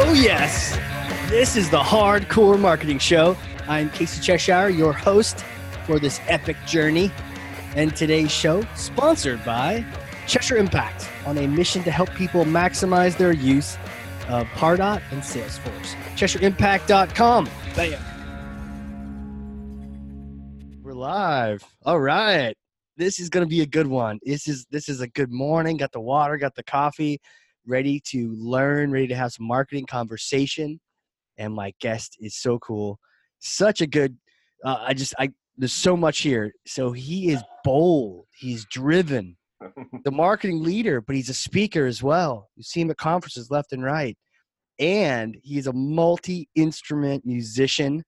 Oh, yes. This is the Hard Corps Marketing Show. I'm Casey Cheshire, your host for this epic journey. And today's show, sponsored by Cheshire Impact, on a mission to help people maximize their use of Pardot and Salesforce. CheshireImpact.com. Bam. We're live. All right. This is going to be a good one. This is this is a good morning. Got the water, got the coffee, ready to learn, ready to have some marketing conversation. And my guest is so cool. Such a good uh, I just I there's so much here. So he is bold. He's driven. The marketing leader, but he's a speaker as well. You see him at conferences left and right. And he's a multi-instrument musician.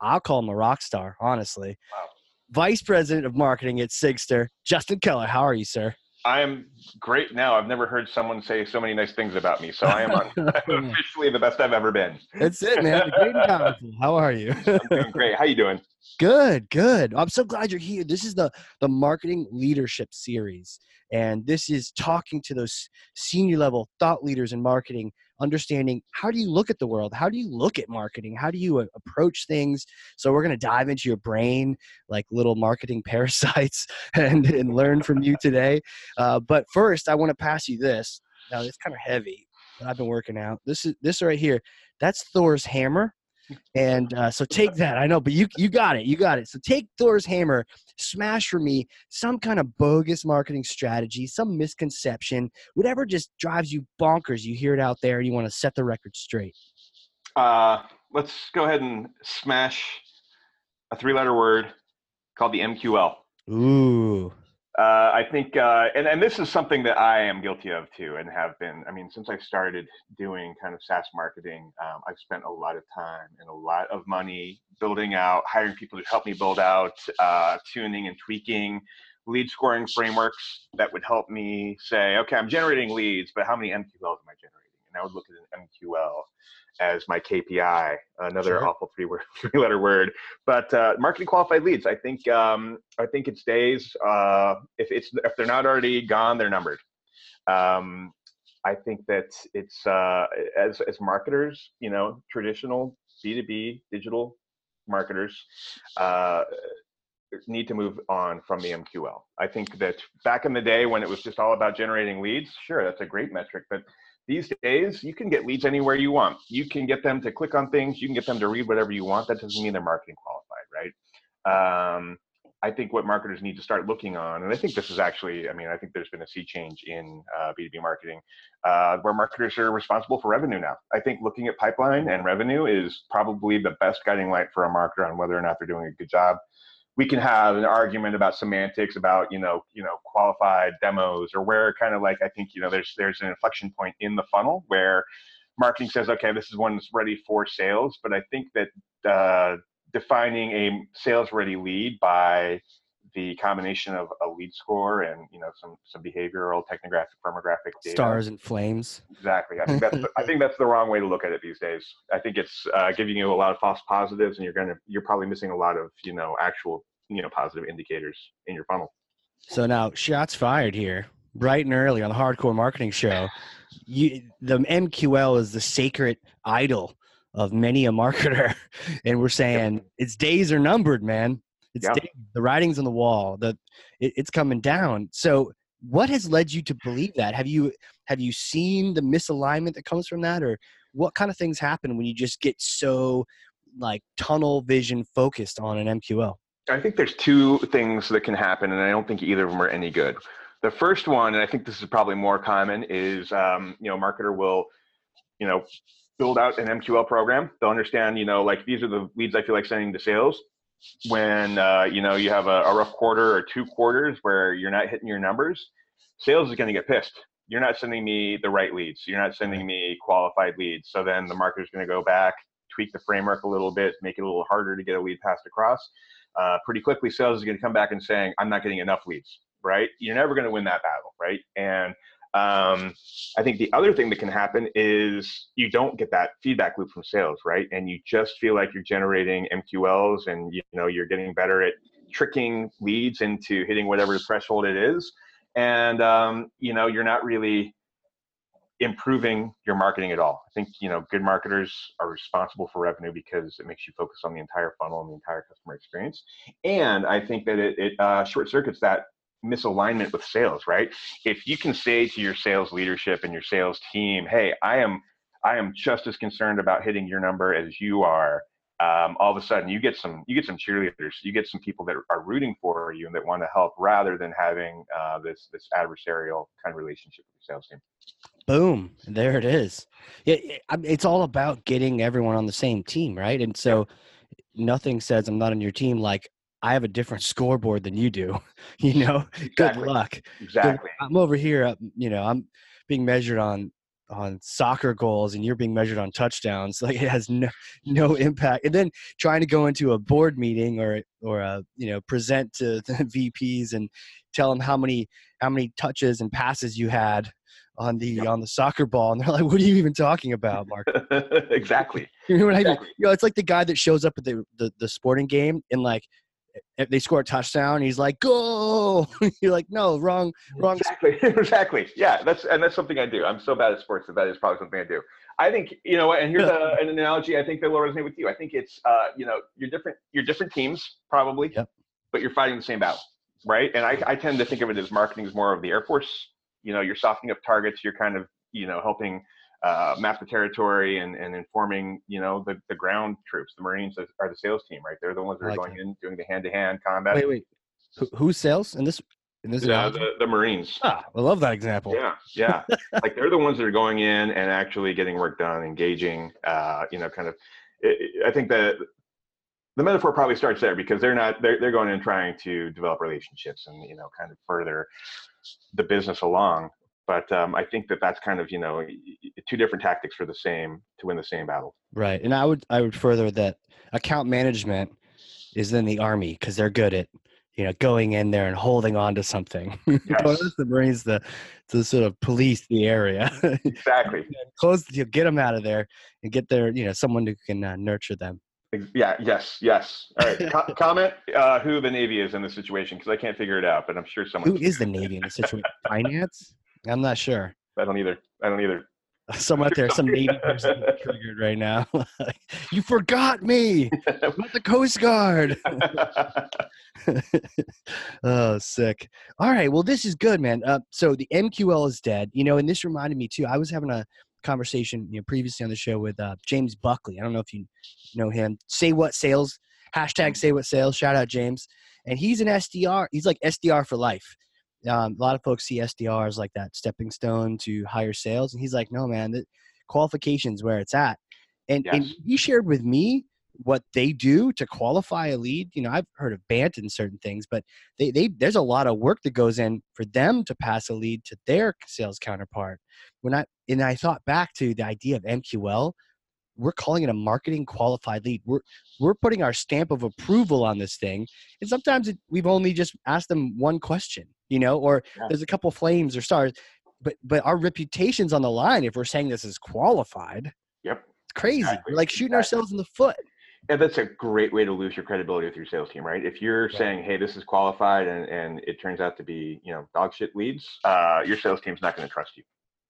I'll call him a rock star, honestly. Wow. Vice President of Marketing at Sigstr, Justin Keller. How are you, sir? I am great now. I've never heard someone say so many nice things about me. So I am on, officially the best I've ever been. That's it, man. Great and powerful. How are you? I'm doing great. How you doing? Good, good. I'm so glad you're here. This is the the marketing leadership series, and this is talking to those senior level thought leaders in marketing, understanding how do you look at the world, how do you look at marketing, how do you uh, approach things. So we're gonna dive into your brain like little marketing parasites and and learn from you today. Uh, but first, I want to pass you this. Now it's kind of heavy, but I've been working out. This is this right here. That's Thor's hammer. And uh, so take that. I know, but you you got it. You got it. So take Thor's hammer, smash for me some kind of bogus marketing strategy, some misconception, whatever just drives you bonkers. You hear it out there, and you want to set the record straight. Uh, let's go ahead and smash a three-letter word called the MQL. Ooh, Uh, I think, uh, and, and this is something that I am guilty of too, and have been. I mean, since I started doing kind of SaaS marketing, um, I've spent a lot of time and a lot of money building out, hiring people to help me build out, uh, tuning and tweaking lead scoring frameworks that would help me say, okay, I'm generating leads, but how many MQLs am I generating? And I would look at an MQL as my KPI, another Sure. awful three word, three letter word. But uh, marketing qualified leads, I think, um, I think it's days. Uh, if it's if they're not already gone, they're numbered. Um, I think that it's uh, as as marketers, you know, traditional B two B digital marketers. Uh, need to move on from the MQL. I think that back in the day when it was just all about generating leads, sure, that's a great metric, but these days you can get leads anywhere you want. You can get them to click on things, you can get them to read whatever you want. That doesn't mean they're marketing qualified, right? Um, I think what marketers need to start looking on, and I think this is actually, I mean, I think there's been a sea change in uh, B2B marketing uh, where marketers are responsible for revenue now. I think looking at pipeline and revenue is probably the best guiding light for a marketer on whether or not they're doing a good job we can have an argument about semantics about you know you know qualified demos or where kind of like i think you know there's there's an inflection point in the funnel where marketing says okay this is one that's ready for sales but i think that uh, defining a sales ready lead by the combination of a lead score and you know some some behavioral technographic firmographic data stars and flames. Exactly. I think that's I think that's the wrong way to look at it these days. I think it's uh, giving you a lot of false positives, and you're gonna you're probably missing a lot of you know actual you know positive indicators in your funnel. So now shots fired here, bright and early on the Hard Corps Marketing Show. You, the MQL is the sacred idol of many a marketer, and we're saying its days are numbered, man. It's Yeah. days, the writing's on the wall. The it, it's coming down. So, what has led you to believe that? Have you have you seen the misalignment that comes from that, or what kind of things happen when you just get so like tunnel vision focused on an MQL? I think there's two things that can happen, and I don't think either of them are any good. The first one, and I think this is probably more common, is um, you know, a marketer will, you know, build out an MQL program. They'll understand, you know, like these are the leads I feel like sending to sales. When uh, you know you have a, a rough quarter or two quarters where you're not hitting your numbers, sales is going to get pissed. You're not sending me the right leads. You're not sending me qualified leads. So then the marketer's going to go back, tweak the framework a little bit, make it a little harder to get a lead passed across uh, pretty quickly sales is going to come back and saying i'm not getting enough leads right you're never going to win that battle right and um, i think the other thing that can happen is you don't get that feedback loop from sales right and you just feel like you're generating mqls and you know you're getting better at tricking leads into hitting whatever threshold it is and um, you know you're not really improving your marketing at all. I think you know good marketers are responsible for revenue because it makes you focus on the entire funnel and the entire customer experience. And I think that it, it uh, short circuits that misalignment with sales. Right? If you can say to your sales leadership and your sales team, "Hey, I am I am just as concerned about hitting your number as you are," um, all of a sudden you get some you get some cheerleaders you get some people that are rooting for you and that want to help rather than having uh, this this adversarial kind of relationship with your sales team boom there it is it, it's all about getting everyone on the same team right and so nothing says i'm not on your team like i have a different scoreboard than you do you know? Exactly. good luck exactly. I'm over here uh, you know i'm being measured on on soccer goals and you're being measured on touchdowns like it has no no impact. And then trying to go into a board meeting or or a, you know present to the VPs and tell them how many how many touches and passes you had on the on the soccer ball and they're like what are you even talking about mark? Exactly. You know what exactly. i mean? You know it's like the guy that shows up at the the, the sporting game and like if they score a touchdown, he's like, "Go!" You're like, "No, wrong, wrong." Exactly, exactly. Yeah, that's and that's something I do. I'm so bad at sports that that is probably something I do. I think you know, and here's a, an analogy. I think that will resonate with you. I think it's uh, you know, you're different. You're different teams probably, yep. but you're fighting the same battle, right? And I, I tend to think of it as marketing is more of the Air Force. You know, you're softening up targets. You're kind of you know helping uh, map the territory and, and informing, you know, the, the ground troops. The Marines are the sales team, right? They're the ones that are like going that. in doing the hand to hand combat. Wait, wait, Who, who's sales in this? In this yeah, the, the Marines. Ah, I love that example. Yeah, yeah. like they're the ones that are going in and actually getting work done, engaging. Uh, you know, kind of. It, I think that the metaphor probably starts there because they're not they're they're going in trying to develop relationships and you know kind of further the business along but um, I think that that's kind of you know two different tactics for the same to win the same battle. Right, and I would I would further that account management is in the army because they're good at you know going in there and holding on to something. Yes. the Marines the to sort of police the area. Exactly. Close you get them out of there and get there you know someone who can uh, nurture them. Yeah. Yes. Yes. All right. Co- comment uh, who the Navy is in this situation because I can't figure it out, but I'm sure someone. Who is the Navy in this situation? Finance. I'm not sure. I don't either. I don't either. Some out there, some Navy person triggered right now. you forgot me. About the Coast Guard. oh, sick. All right. Well, this is good, man. Uh, so the MQL is dead. You know, and this reminded me too. I was having a conversation, you know, previously on the show with uh, James Buckley. I don't know if you know him. Say what sales. Hashtag say what sales. Shout out James. And he's an SDR. He's like SDR for life um, a lot of folks see SDR as like that stepping stone to higher sales, and he's like, no, man, the qualifications where it's at. And, yes. and he shared with me what they do to qualify a lead. You know, I've heard of BANT and certain things, but they, they there's a lot of work that goes in for them to pass a lead to their sales counterpart. When I and I thought back to the idea of MQL, we're calling it a marketing qualified lead. We're we're putting our stamp of approval on this thing, and sometimes it, we've only just asked them one question, you know, or yeah. there's a couple flames or stars, but but our reputation's on the line if we're saying this is qualified. Yep, it's crazy. Exactly. We're like shooting exactly. ourselves in the foot. And that's a great way to lose your credibility with your sales team, right? If you're yeah. saying, "Hey, this is qualified," and and it turns out to be you know dog shit leads, uh, your sales team's not going to trust you.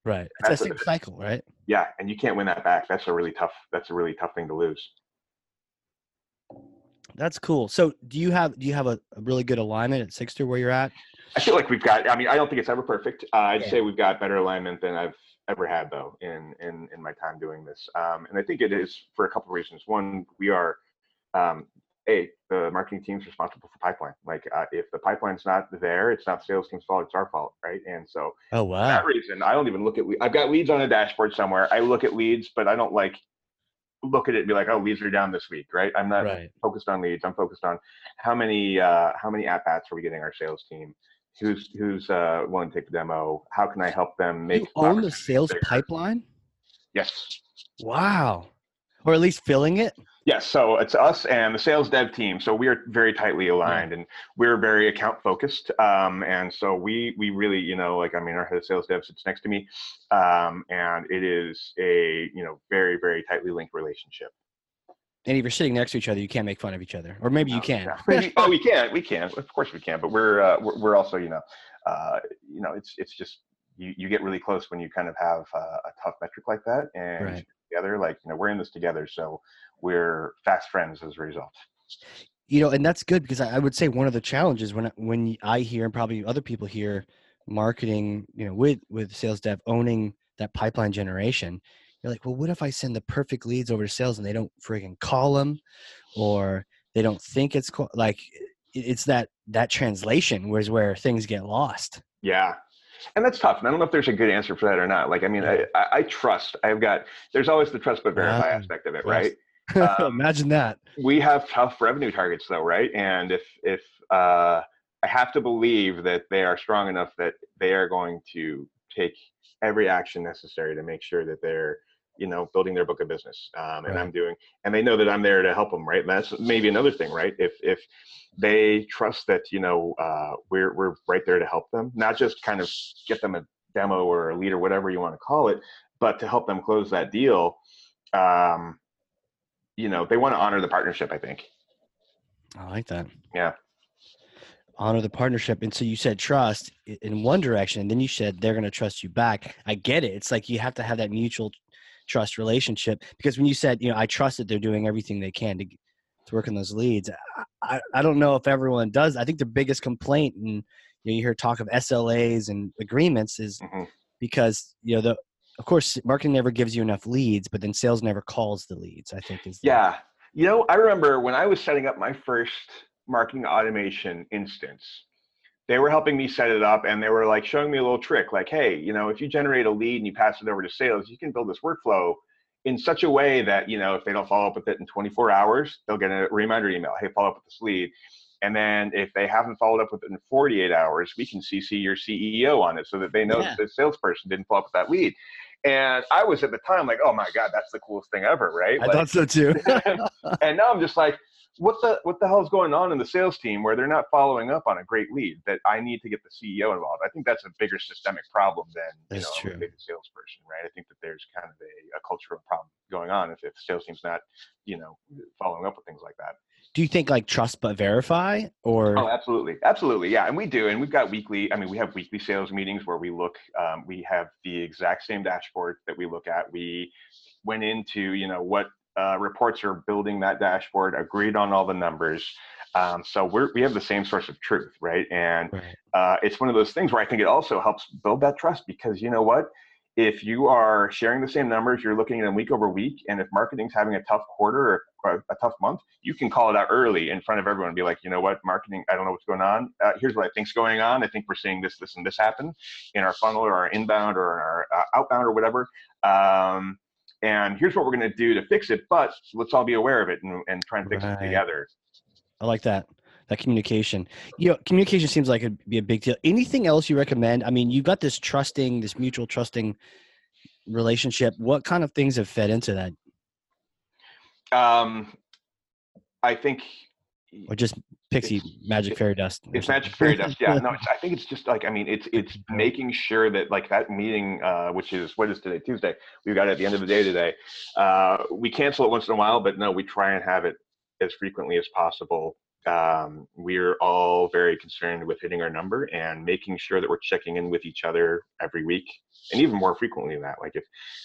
Right. It's that's a same cycle, right? Yeah, and you can't win that back. That's a really tough. That's a really tough thing to lose. That's cool. So, do you have do you have a, a really good alignment at Sigstr where you're at? I feel like we've got. I mean, I don't think it's ever perfect. Uh, I'd yeah. say we've got better alignment than I've ever had though in in in my time doing this. Um, and I think it is for a couple of reasons. One, we are um, a the marketing team's responsible for pipeline. Like uh, if the pipeline's not there, it's not sales team's fault; it's our fault, right? And so, oh wow, for that reason, I don't even look at. I've got leads on a dashboard somewhere. I look at leads, but I don't like look at it and be like, oh, leads are down this week, right? I'm not right. focused on leads. I'm focused on how many uh, how many at bats are we getting our sales team. Who's who's uh, willing to take the demo? How can I help them make? You own the sales bigger? pipeline. Yes. Wow. Or at least filling it. Yes, so it's us and the sales dev team. So we are very tightly aligned, and we're very account focused. Um, and so we we really, you know, like I mean, our head of sales dev sits next to me, um, and it is a you know very very tightly linked relationship. And if you're sitting next to each other, you can't make fun of each other, or maybe you can. Oh, we can, we can. Of course, we can. But we're uh, we're, we're also, you know, uh, you know, it's it's just you, you get really close when you kind of have a, a tough metric like that and Right. Together like you know we're in this together so we're fast friends as a result. You know and that's good because I, I would say one of the challenges when I- when i hear and probably other people hear marketing you know with with sales dev owning that pipeline generation you're like well what if i send the perfect leads over to sales and they don't friggin call them or they don't think it's co- like it's that that translation where's where things get lost. Yeah. And that's tough. And I don't know if there's a good answer for that or not. Like, I mean, Yeah. I, I, I trust, I've got, there's always the trust but verify Ah, aspect of it, right? Um, imagine that we have tough revenue targets though, right? And if, if, uh, I have to believe that they are strong enough that they are going to take every action necessary to make sure that they're, you know, building their book of business. Um, and Right. I'm doing, and they know that I'm there to help them, right? And that's maybe another thing, right? If, if they trust that, you know, uh, we're, we're right there to help them, not just kind of get them a demo or a lead or whatever you want to call it, but to help them close that deal. Um, you know, they want to honor the partnership, I think. i like that Yeah. honor the partnership and so you said trust in one direction and then you said they're going to trust you back i get it it's like you have to have that mutual trust relationship because when you said you know i trust that they're doing everything they can to, to work on those leads I, I, don't know if everyone does i think the biggest complaint and you, know, you hear talk of slas and agreements is Mhm. because you know the of course marketing never gives you enough leads but then sales never calls the leads i think is the- Yeah. You know, I remember when I was setting up my first marketing automation instance, they were helping me set it up and they were like showing me a little trick like, hey, you know, if you generate a lead and you pass it over to sales, you can build this workflow in such a way that, you know, if they don't follow up with it in 24 hours, they'll get a reminder email, hey, follow up with this lead. And then if they haven't followed up with it in 48 hours, we can CC your CEO on it so that they know Yeah. that the salesperson didn't follow up with that lead. And I was at the time like, oh my God, that's the coolest thing ever, right? i Like, thought so too and now I'm just like, what the what the hell is going on in the sales team where they're not following up on a great lead that I need to get the CEO involved? I think that's a bigger systemic problem than you know true. the salesperson, right? I think that there's kind of a, a cultural problem going on if, if the sales team's not, you know, following up with things like that. do you think like trust but verify or Oh, absolutely, absolutely, yeah. And we do, and we've got weekly. I mean, we have weekly sales meetings where we look. Um, we have the exact same dashboard that we look at. We went into, you know, what uh, reports are building that dashboard, agreed on all the numbers. Um, so we're we have the same source of truth, right? And uh, it's one of those things where I think it also helps build that trust because you know what? If you are sharing the same numbers, you're looking at them week over week, and if marketing's having a tough quarter or a, tough month, you can call it out early in front of everyone and be like, you know what, marketing, I don't know what's going on. Uh, here's what I think's going on. I think we're seeing this, this, and this happen in our funnel or our inbound or our uh, outbound or whatever. Um, and here's what we're going to do to fix it. But let's all be aware of it and, and try and fix Right. it together. I like that. That communication. You know, communication seems like it'd be a big deal. Anything else you recommend? I mean, you've got this trusting, this mutual trusting relationship. What kind of things have fed into that, Um, I think or just pixie magic fairy dust? it's something? magic fairy dust yeah no it's, i think it's just like i mean it's it's making sure that like that meeting uh which is what is today tuesday we've got it at the end of the day today uh we cancel it once in a while but no we try and have it as frequently as possible um we're all very concerned with hitting our number and making sure that we're checking in with each other every week and even more frequently than that like if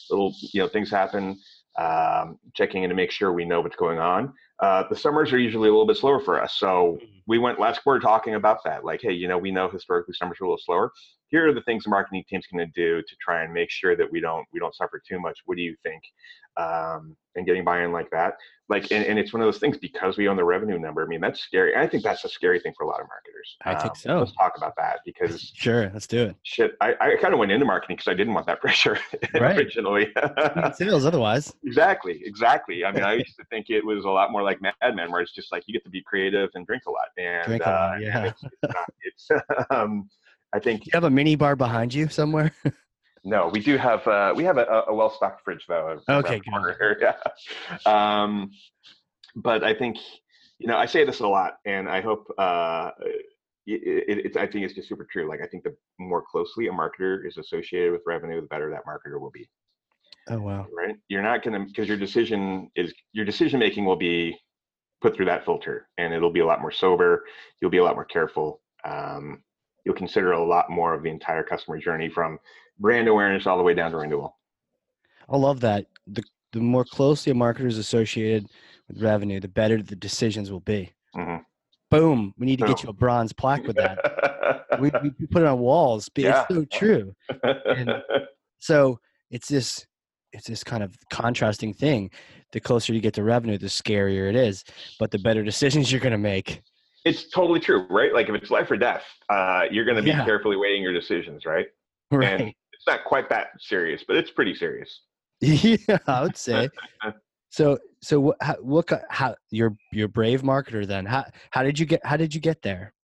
little you know things happen um checking in to make sure we know what's going on uh, the summers are usually a little bit slower for us. So we went last quarter talking about that. Like, hey, you know, we know historically summers are a little slower. Here are the things the marketing team's going to do to try and make sure that we don't we don't suffer too much. What do you think? Um, and getting buy-in like that, like, and, and it's one of those things because we own the revenue number. I mean, that's scary. I think that's a scary thing for a lot of marketers. I think Um, so. Let's talk about that because Sure, let's do it. shit, I, I kind of went into marketing because I didn't want that pressure Right. originally. Sales, otherwise. Exactly, exactly. I mean, I used to think it was a lot more like Mad Men, where it's just like you get to be creative and drink a lot. And Drink a lot, uh, yeah. It's, it's, not, it's um, I think you have a mini bar behind you somewhere? No, we do have uh, we have a, a well stocked fridge though. Okay, here, yeah. Um, but I think you know I say this a lot, and I hope uh, it, it, it's I think it's just super true. Like I think the more closely a marketer is associated with revenue, the better that marketer will be. Oh wow. right? You're not going to because your decision is your decision making will be put through that filter, and it'll be a lot more sober. You'll be a lot more careful. Um, you'll consider a lot more of the entire customer journey from brand awareness all the way down to renewal. I love that. The the more closely a marketer is associated with revenue, the better the decisions will be. Mhm. Boom. We need to get you a bronze plaque with that. we, we put it on walls. but Yeah. It's so true. So it's this it's this kind of contrasting thing. The closer you get to revenue, the scarier it is. But the better decisions you're gonna make. it's totally true, right? Like if it's life or death, uh, you're going to be Yeah. carefully weighing your decisions, right? Right. And it's not quite that serious, but it's pretty serious. yeah, I would say. So so what how, what how you're you're brave marketer then. How how did you get how did you get there?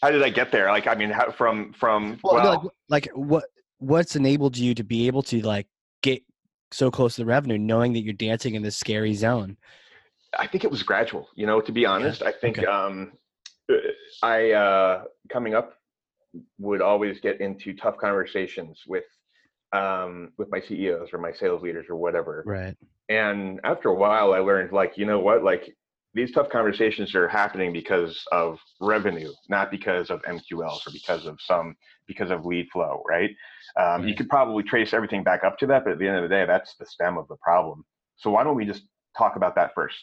How did I get there? Like, I mean, how, from from Well, well, no, like, like what what's enabled you to be able to like get so close to the revenue knowing that you're dancing in this scary zone? I think it was gradual. You know, to be honest, I think Okay. um, I uh, coming up would always get into tough conversations with um, with my CEOs or my sales leaders or whatever. Right. And after a while, I learned like, you know what, like these tough conversations are happening because of revenue, not because of MQLs or because of some because of lead flow, right? Um, You could probably trace everything back up to that, but at the end of the day, that's the stem of the problem. So why don't we just talk about that first?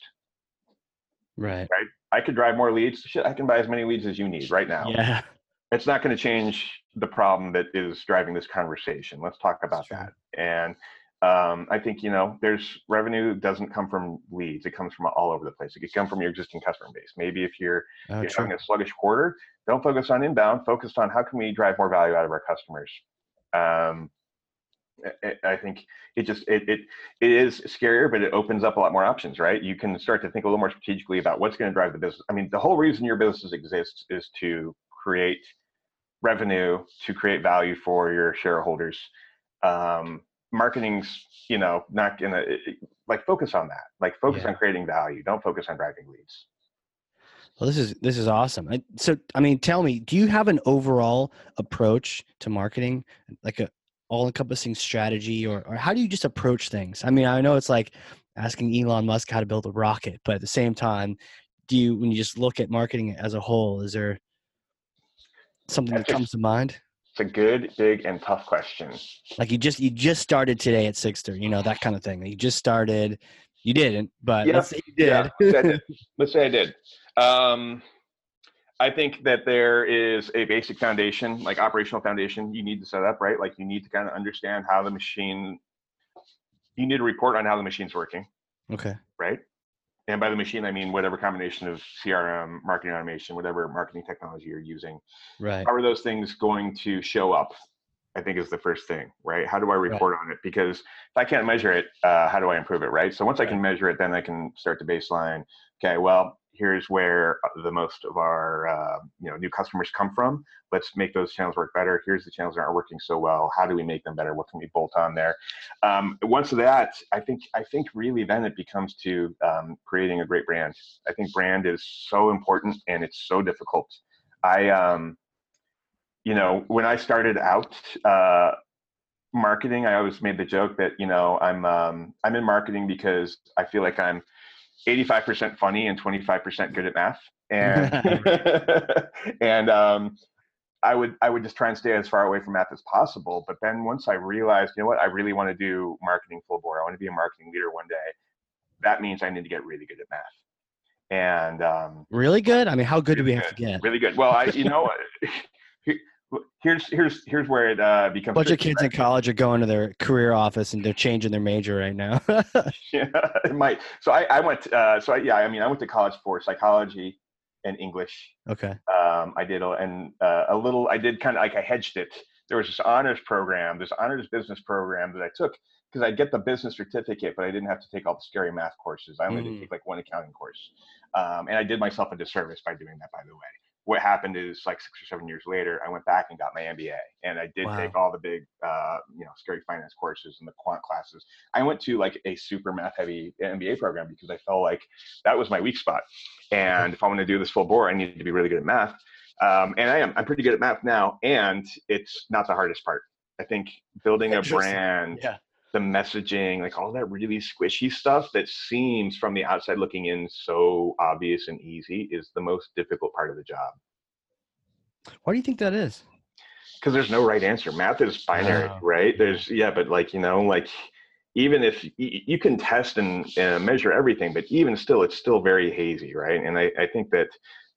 Right. Right. I could drive more leads. Shit, I can buy as many leads as you need right now. Yeah. It's not going to change the problem that is driving this conversation. Let's talk about Sure. that. And um, I think you know, there's revenue doesn't come from leads. It comes from all over the place. It could come from your existing customer base. Maybe if you're, Oh, you're having a sluggish quarter, don't focus on inbound. Focus on how can we drive more value out of our customers. Um, I- I I think it just it, it it is scarier, but it opens up a lot more options, right? You can start to think a little more strategically about what's going to drive the business. I mean, the whole reason your business exists is to create revenue, to create value for your shareholders. Um, marketing's, you know, not gonna like focus on that. Like focus Yeah. on creating value. Don't focus on driving leads. Well, this is this is awesome. I, so, I mean, tell me, do you have an overall approach to marketing, like a all-encompassing strategy, or or how do you just approach things? I mean, I know it's like asking Elon Musk how to build a rocket, but at the same time, do you when you just look at marketing as a whole, is there something that That's a- comes to mind? It's a good, big, and tough question. Like you just you just started today at Sigstr, you know that kind of thing. You just started. You didn't, but Yeah, let's say you did. Yeah, let's say I did. Let's say I did. Um, I think that there is a basic foundation, like operational foundation, you need to set up, right? Like you need to kind of understand how the machine. You need to report on how the machine's working, okay. right? And by the machine, I mean whatever combination of CRM, marketing automation, whatever marketing technology you're using. Right. How are those things going to show up? I think is the first thing, right? How do I report on it? Because if I can't measure it, uh, how do I improve it, right? So once I can measure it, then I can start the baseline. Okay, well, here's where uh, the most of our uh, you know new customers come from. Let's make those channels work better. Here's the channels that aren't working so well. How do we make them better? What can we bolt on there? Um, once that, I think I think really then it becomes to um, creating a great brand. I think brand is so important and it's so difficult. I um, you know, when I started out uh, marketing, I always made the joke that you know I'm um, I'm in marketing because I feel like I'm 85% funny and 25% good at math, and and um, I would I would just try and stay as far away from math as possible. But then once I realized, you know what, I really want to do marketing full bore. I want to be a marketing leader one day. That means I need to get really good at math. And um, Really good. I mean, how good do we have to get? really good. Well, I, you know, here's here's here's where it uh, A becomes. bunch of kids in college are going to their career office and they're changing their major right now. yeah, it might. So I, I went. Uh, so I, yeah, I mean, I went to college for psychology and English. okay. Um, I did a, and uh, a little. I did kind of like I hedged it. There was this honors program, this honors business program that I took because I'd get the business certificate, but I didn't have to take all the scary math courses. I only had Mm. to take like one accounting course, um, and I did myself a disservice by doing that. By the way, what happened is like six or seven years later, I went back and got my MBA, and I did Wow. take all the big, uh, you know, scary finance courses and the quant classes. I went to like a super math heavy MBA program because I felt like that was my weak spot. And if I want to do this full bore, I needed to be really good at math. Um, and I am. I'm pretty good at math now, and it's not the hardest part. I think building a brand, Yeah. The messaging, like all that really squishy stuff that seems from the outside looking in so obvious and easy, is the most difficult part of the job. Why do you think that is? Because there's no right answer. Math is binary, Wow. right? There's yeah, but like you know, like even if you can test and uh, measure everything, but even still, it's still very hazy, right? And I, I think that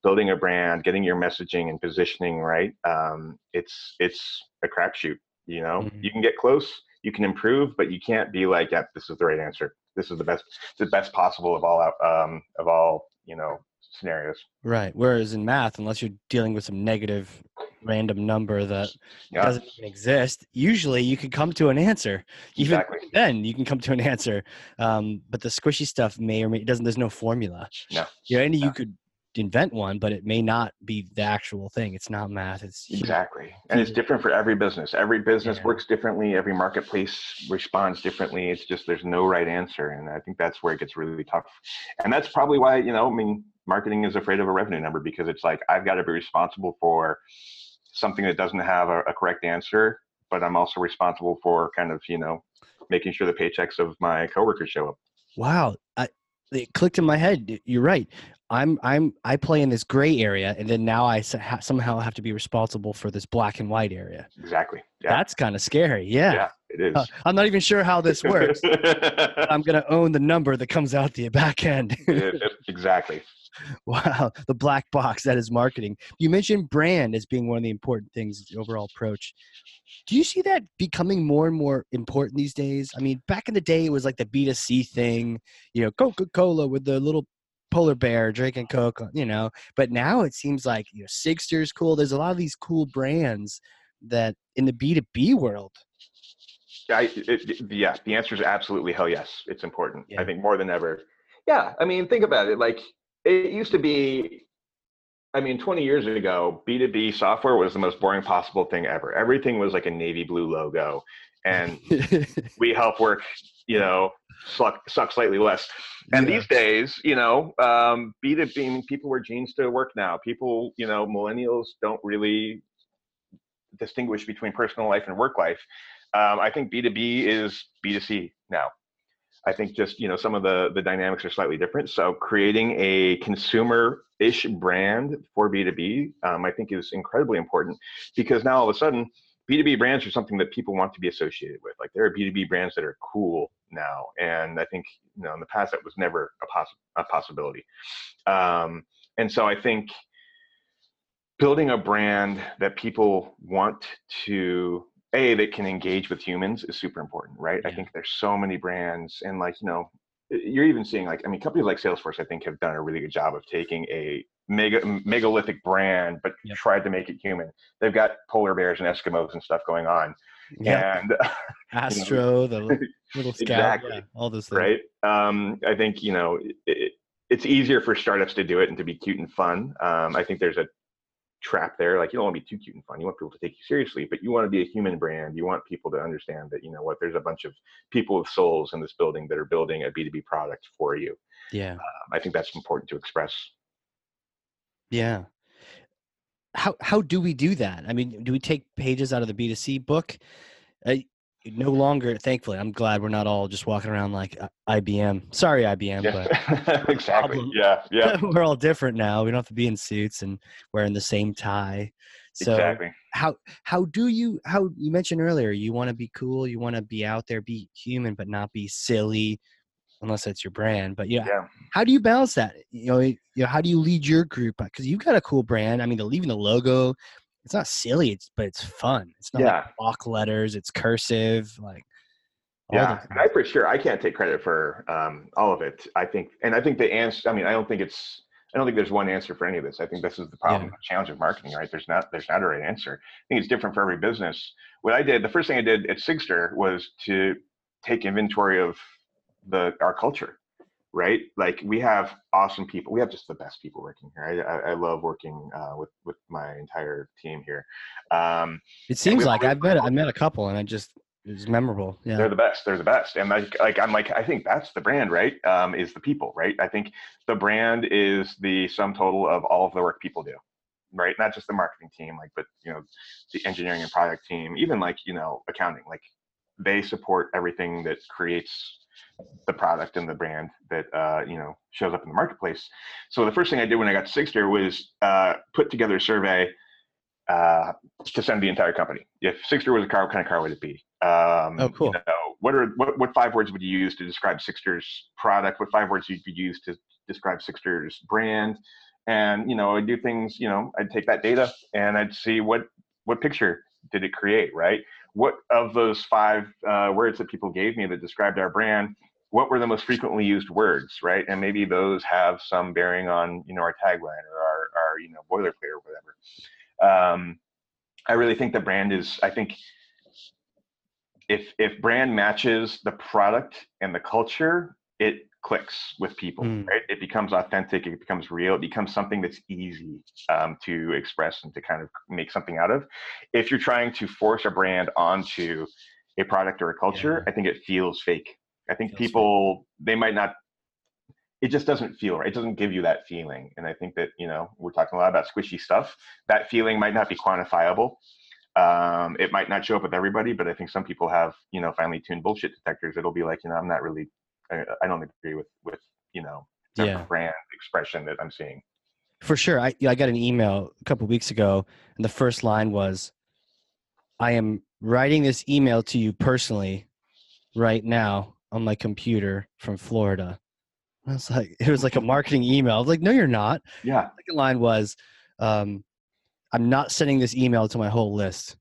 building a brand, getting your messaging and positioning right, um, it's it's a crapshoot. You know, Mhm. you can get close, you can improve, but you can't be like, yeah, this is the right answer. This is the best, the best possible of all out um, of all you know scenarios. Right. Whereas in math, unless you're dealing with some negative random number that Yeah, doesn't even exist, usually you can come to an answer. Even exactly. then, you can come to an answer. Um, but the squishy stuff may or may doesn't. There's no formula. No. Know, and No. you could invent one, but it may not be the actual thing. It's not math. It's. Exactly. And it's different for every business. Every business Yeah. works differently. Every marketplace responds differently. It's just there's no right answer. And I think that's where it gets really tough. And that's probably why, you know, I mean, marketing is afraid of a revenue number because it's like I've got to be responsible for something that doesn't have a, a correct answer, but I'm also responsible for kind of, you know, making sure the paychecks of my coworkers show up. Wow. I, it clicked in my head. You're right. I'm I'm I play in this gray area, and then now I ha- somehow have to be responsible for this black and white area. Exactly. Yeah. That's kind of scary. Yeah. yeah, it is. Uh, I'm not even sure how this works. I'm gonna own the number that comes out the back end. It- exactly. wow, the black box that is marketing. You mentioned brand as being one of the important things, the overall approach. Do you see that becoming more and more important these days? I mean, back in the day, it was like the B2C thing, you know, Coca Cola with the little polar bear drinking Coke, uh, you know. But now it seems like, you know, Sigstr's cool. There's a lot of these cool brands that in the B2B world. I, it, it- yeah, the answer is absolutely hell yes. It's important. Yeah. I think more than ever. Yeah, I mean, think about it. Like it used to be. I mean, 20 years ago, B2B software was the most boring possible thing ever. Everything was like a navy blue logo, and we help work, you know, suck, suck slightly less. And Yeah. these days, you know, um, B2B, people wear jeans to work now. People, you know, millennials don't really distinguish between personal life and work life. Um, I think B2B is B2C now. I think just, you know, some of the, the dynamics are slightly different. So creating a consumer-ish brand for B2B, um, I think is incredibly important because now all of a sudden, B2B brands are something that people want to be associated with. Like there are B2B brands that are cool now. And I think, you know, in the past that was never a, poss- a possibility. Um, and so I think building a brand that people want to a that can engage with humans is super important right i think there's so many brands and like you know you're even seeing like i mean companies like salesforce i think have done a really good job of taking a mega megalithic brand but Yep. tried to make it human they've got polar bears and eskimos and stuff going on yeah, and Astro, the little scout, Exactly. yeah, all those things. right um, i think you know it, it's easier for startups to do it and to be cute and fun um, i think there's a trap there like you don't want to be too cute and fun you want people to take you seriously but you want to be a human brand you want people to understand that you know what there's a bunch of people with souls in this building that are building a b2b product for you Yeah. um, i think that's important to express Yeah. How how do we do that? I mean, do we take pages out of the B2C book? Uh, no longer, thankfully, I'm glad we're not all just walking around like uh, IBM. Sorry, IBM, yeah exactly problem. yeah yeah we're all different now. We don't have to be in suits and wearing the same tie. So exactly how how do you how you mentioned earlier you want to be cool, you want to be out there, be human, but not be silly, unless it's your brand. But yeah, yeah how do you balance that? You know, you know, how do you lead your group? Because you've got a cool brand. I mean, the leaving the logo, it's not silly, it's but it's fun. It's not Yeah. like block letters. It's cursive. Like, yeah I for sure I can't take credit for um, all of it. I think, and I think the answer. I mean, I don't think it's. I don't think there's one answer for any of this. I think this is the problem, Yeah. the challenge of marketing, right? There's not there's not a right answer. I think it's different for every business. What I did, the first thing I did at Sigstr was to take inventory of the our culture, right? Like we have awesome people. We have just the best people working here. I I, I love working uh, with with my entire team here. Um, It seems like I've met I met a couple, and I just it was memorable. Yeah. they're the best they're the best and like, like i'm like i think that's the brand right um, is the people right i think the brand is the sum total of all of the work people do right not just the marketing team like but you know the engineering and product team even like you know accounting like they support everything that creates the product and the brand that uh, you know shows up in the marketplace so the first thing i did when i got to Sigstr was uh, put together a survey uh, to send the entire company. If Sigstr was a car, what kind of car would it be? Um, oh, cool. You know, what are what, what five words would you use to describe Sigstr's product? What five words you could use to describe Sigstr's brand? And you know, I do things. You know, I'd take that data and I'd see what what picture did it create, right? What of those five uh, words that people gave me that described our brand? What were the most frequently used words, right? And maybe those have some bearing on you know our tagline or our, our you know boilerplate or whatever. Um, I really think the brand is. I think if if brand matches the product and the culture, it clicks with people. Mm. Right? It becomes authentic. It becomes real. It becomes something that's easy um, to express and to kind of make something out of. If you're trying to force a brand onto a product or a culture, yeah. I think it feels fake. I think people fake. they might not it just doesn't feel right. It doesn't give you that feeling. And I think that, you know, we're talking a lot about squishy stuff. That feeling might not be quantifiable. Um, it might not show up with everybody, but I think some people have, you know, finely tuned bullshit detectors. It'll be like, you know, I'm not really, I, I don't agree with, with, you know, the yeah. brand expression that I'm seeing. For sure. I, I got an email a couple weeks ago and the first line was, I am writing this email to you personally right now on my computer from Florida I was like, it was like a marketing email. I was like, no, you're not. Yeah. The second line was, um, I'm not sending this email to my whole list.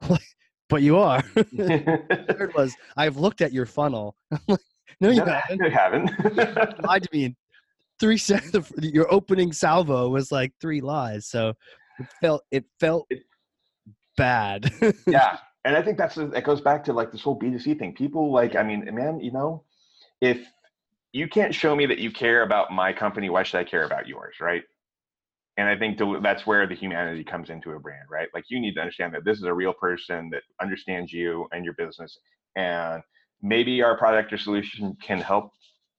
but you are. third was, I've looked at your funnel. No, you no, haven't. You haven't. lied to me. Three seconds. Your opening salvo was like three lies. So it felt it felt bad. yeah, and I think that's it goes back to like this whole B2C thing. People like, I mean, man, you know, if you can't show me that you care about my company. Why should I care about yours, right? And I think that's where the humanity comes into a brand, right? Like you need to understand that this is a real person that understands you and your business. And maybe our product or solution can help,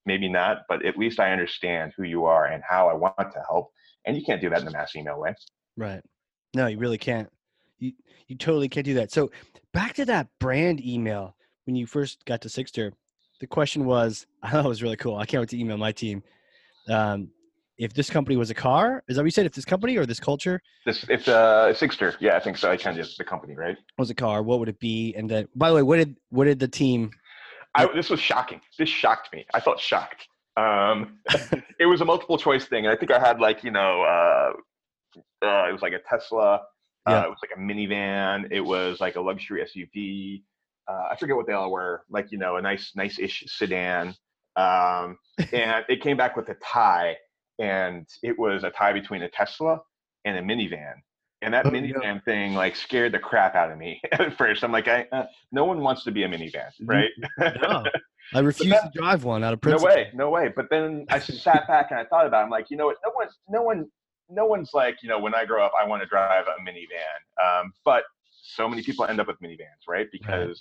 maybe not, but at least I understand who you are and how I want to help. And you can't do that in a mass email way. Right. No, you really can't. You you totally can't do that. So back to that brand email when you first got to Sigstr, the question was, I thought it was really cool. I can't wait to email my team. Um, if this company was a car, is that what you said? If this company or this culture? This, if uh, Sigstr, yeah, I think so. I of the company, right? Was a car? What would it be? And then, by the way, what did what did the team? I, this was shocking. This shocked me. I felt shocked. Um, it was a multiple choice thing, and I think I had like you know, uh, uh, it was like a Tesla. Uh, yeah. it was like a minivan. It was like a luxury SUV uh, I forget what they all were, like you know, a nice, nice-ish sedan. Um, and it came back with a tie, and it was a tie between a Tesla and a minivan. And that oh, minivan yeah. thing like scared the crap out of me at first. I'm like, I, uh, no one wants to be a minivan, right? no, I refuse then, to drive one out of principle. No way, no way. But then I sat back and I thought about. it. I'm like, you know what? No one's, no one, no one's like, you know, when I grow up, I want to drive a minivan. Um, but so many people end up with minivans, right? Because right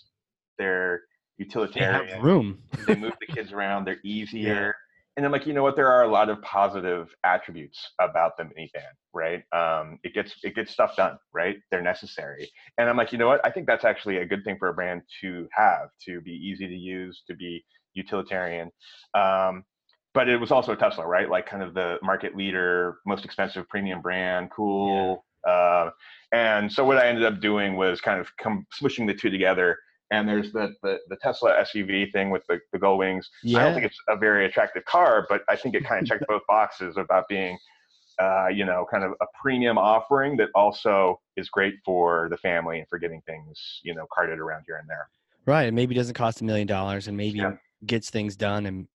they're utilitarian. They have room. they move the kids around. They're easier. And I'm like, you know what? There are a lot of positive attributes about the minivan, right? Um, it gets it gets stuff done, right? They're necessary. And I'm like, you know what? I think that's actually a good thing for a brand to have, to be easy to use, to be utilitarian. Um, but it was also Tesla, right? Like kind of the market leader, most expensive premium brand, cool. Yeah. Uh, and so what I ended up doing was kind of com- smushing the two together and there's the, the, the Tesla SUV thing with the, the gull wings. Yeah. I don't think it's a very attractive car, but I think it kind of checked both boxes about being, uh, you know, kind of a premium offering that also is great for the family and for getting things, you know, carted around here and there. Right. And maybe doesn't cost a million dollars and maybe yeah. gets things done and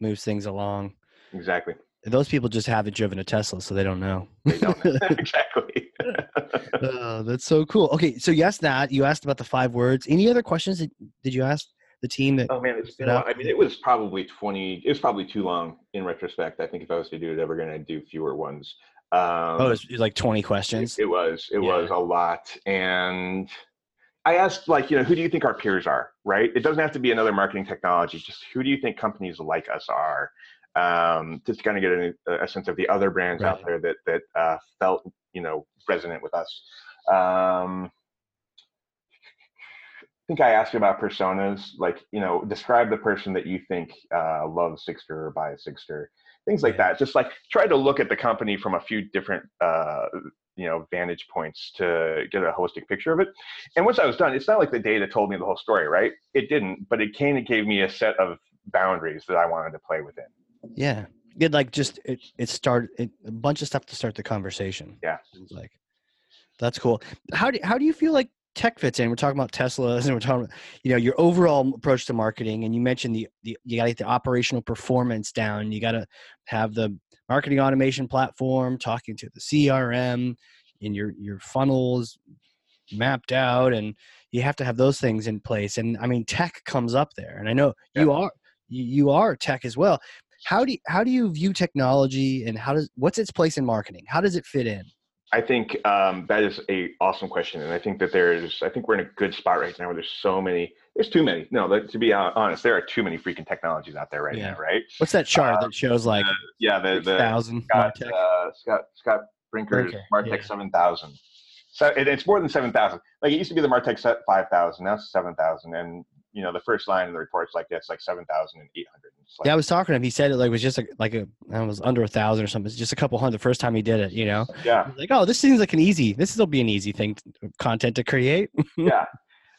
moves things along. Exactly. Those people just haven't driven a Tesla, so they don't know. They don't. exactly. oh, that's so cool. Okay, so you asked that. You asked about the five words. Any other questions? That, did you ask the team? That oh man, it's been. I mean, it was probably twenty. It was probably too long in retrospect. I think if I was to do it, ever going to do fewer ones. Um, oh, it was, like twenty questions. It, it was. It yeah. was a lot, and I asked, like, you know, who do you think our peers are? Right. It doesn't have to be another marketing technology. Just who do you think companies like us are? Um, just kind of get a, a, sense of the other brands right. out there that that uh, felt you know resonant with us. Um, I think I asked you about personas, like you know, describe the person that you think uh, loves Sigstr or buys Sigstr, things like that. Just like try to look at the company from a few different uh, you know vantage points to get a holistic picture of it. And once I was done, it's not like the data told me the whole story, right? It didn't, but it kind of gave me a set of boundaries that I wanted to play within. Yeah, it like just it it started it, a bunch of stuff to start the conversation. Yeah, It's like that's cool. How do how do you feel like tech fits in? We're talking about Teslas and we're talking about you know your overall approach to marketing. And you mentioned the, the you got to get the operational performance down. You got to have the marketing automation platform, talking to the CRM, and your your funnels mapped out, and you have to have those things in place. And I mean, tech comes up there, and I know yeah. you are you are tech as well. How do you, how do you view technology, and how does what's its place in marketing? How does it fit in? I think um, that is a awesome question, and I think that there's. I think we're in a good spot right now where there's so many. There's too many. No, to be honest, there are too many freaking technologies out there right yeah. now, right? What's that chart uh, that shows like? Uh, yeah, the the thousand Scott, uh, Scott Scott Brinker's Brinker, Martech yeah. seven thousand. So it, it's more than seven thousand. Like it used to be the Martech set five thousand. Now it's seven thousand, and you know the first line in the report's like that's like seven thousand and eight hundred. Like, yeah, I was talking to him. He said it like was just a, like a I was under a thousand or something. It's just a couple hundred the first time he did it. You know. Yeah. Like oh, this seems like an easy. This will be an easy thing, to, content to create. yeah.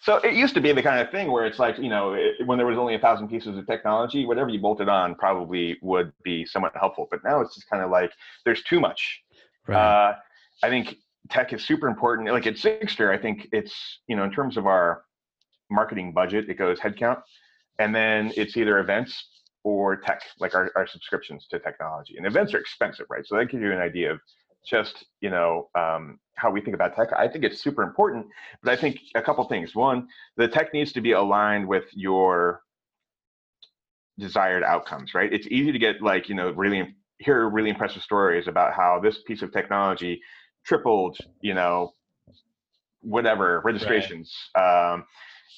So it used to be the kind of thing where it's like you know it, when there was only a thousand pieces of technology, whatever you bolted on probably would be somewhat helpful. But now it's just kind of like there's too much. Right. Uh, I think tech is super important. Like at Sigstr, I think it's you know in terms of our marketing budget, it goes headcount, and then it's either events or tech, like our, our subscriptions to technology. And events are expensive, right? So that gives you an idea of just you know um, how we think about tech. I think it's super important, but I think a couple things. One, the tech needs to be aligned with your desired outcomes, right? It's easy to get like you know really hear really impressive stories about how this piece of technology tripled, you know, whatever registrations. Right. Um,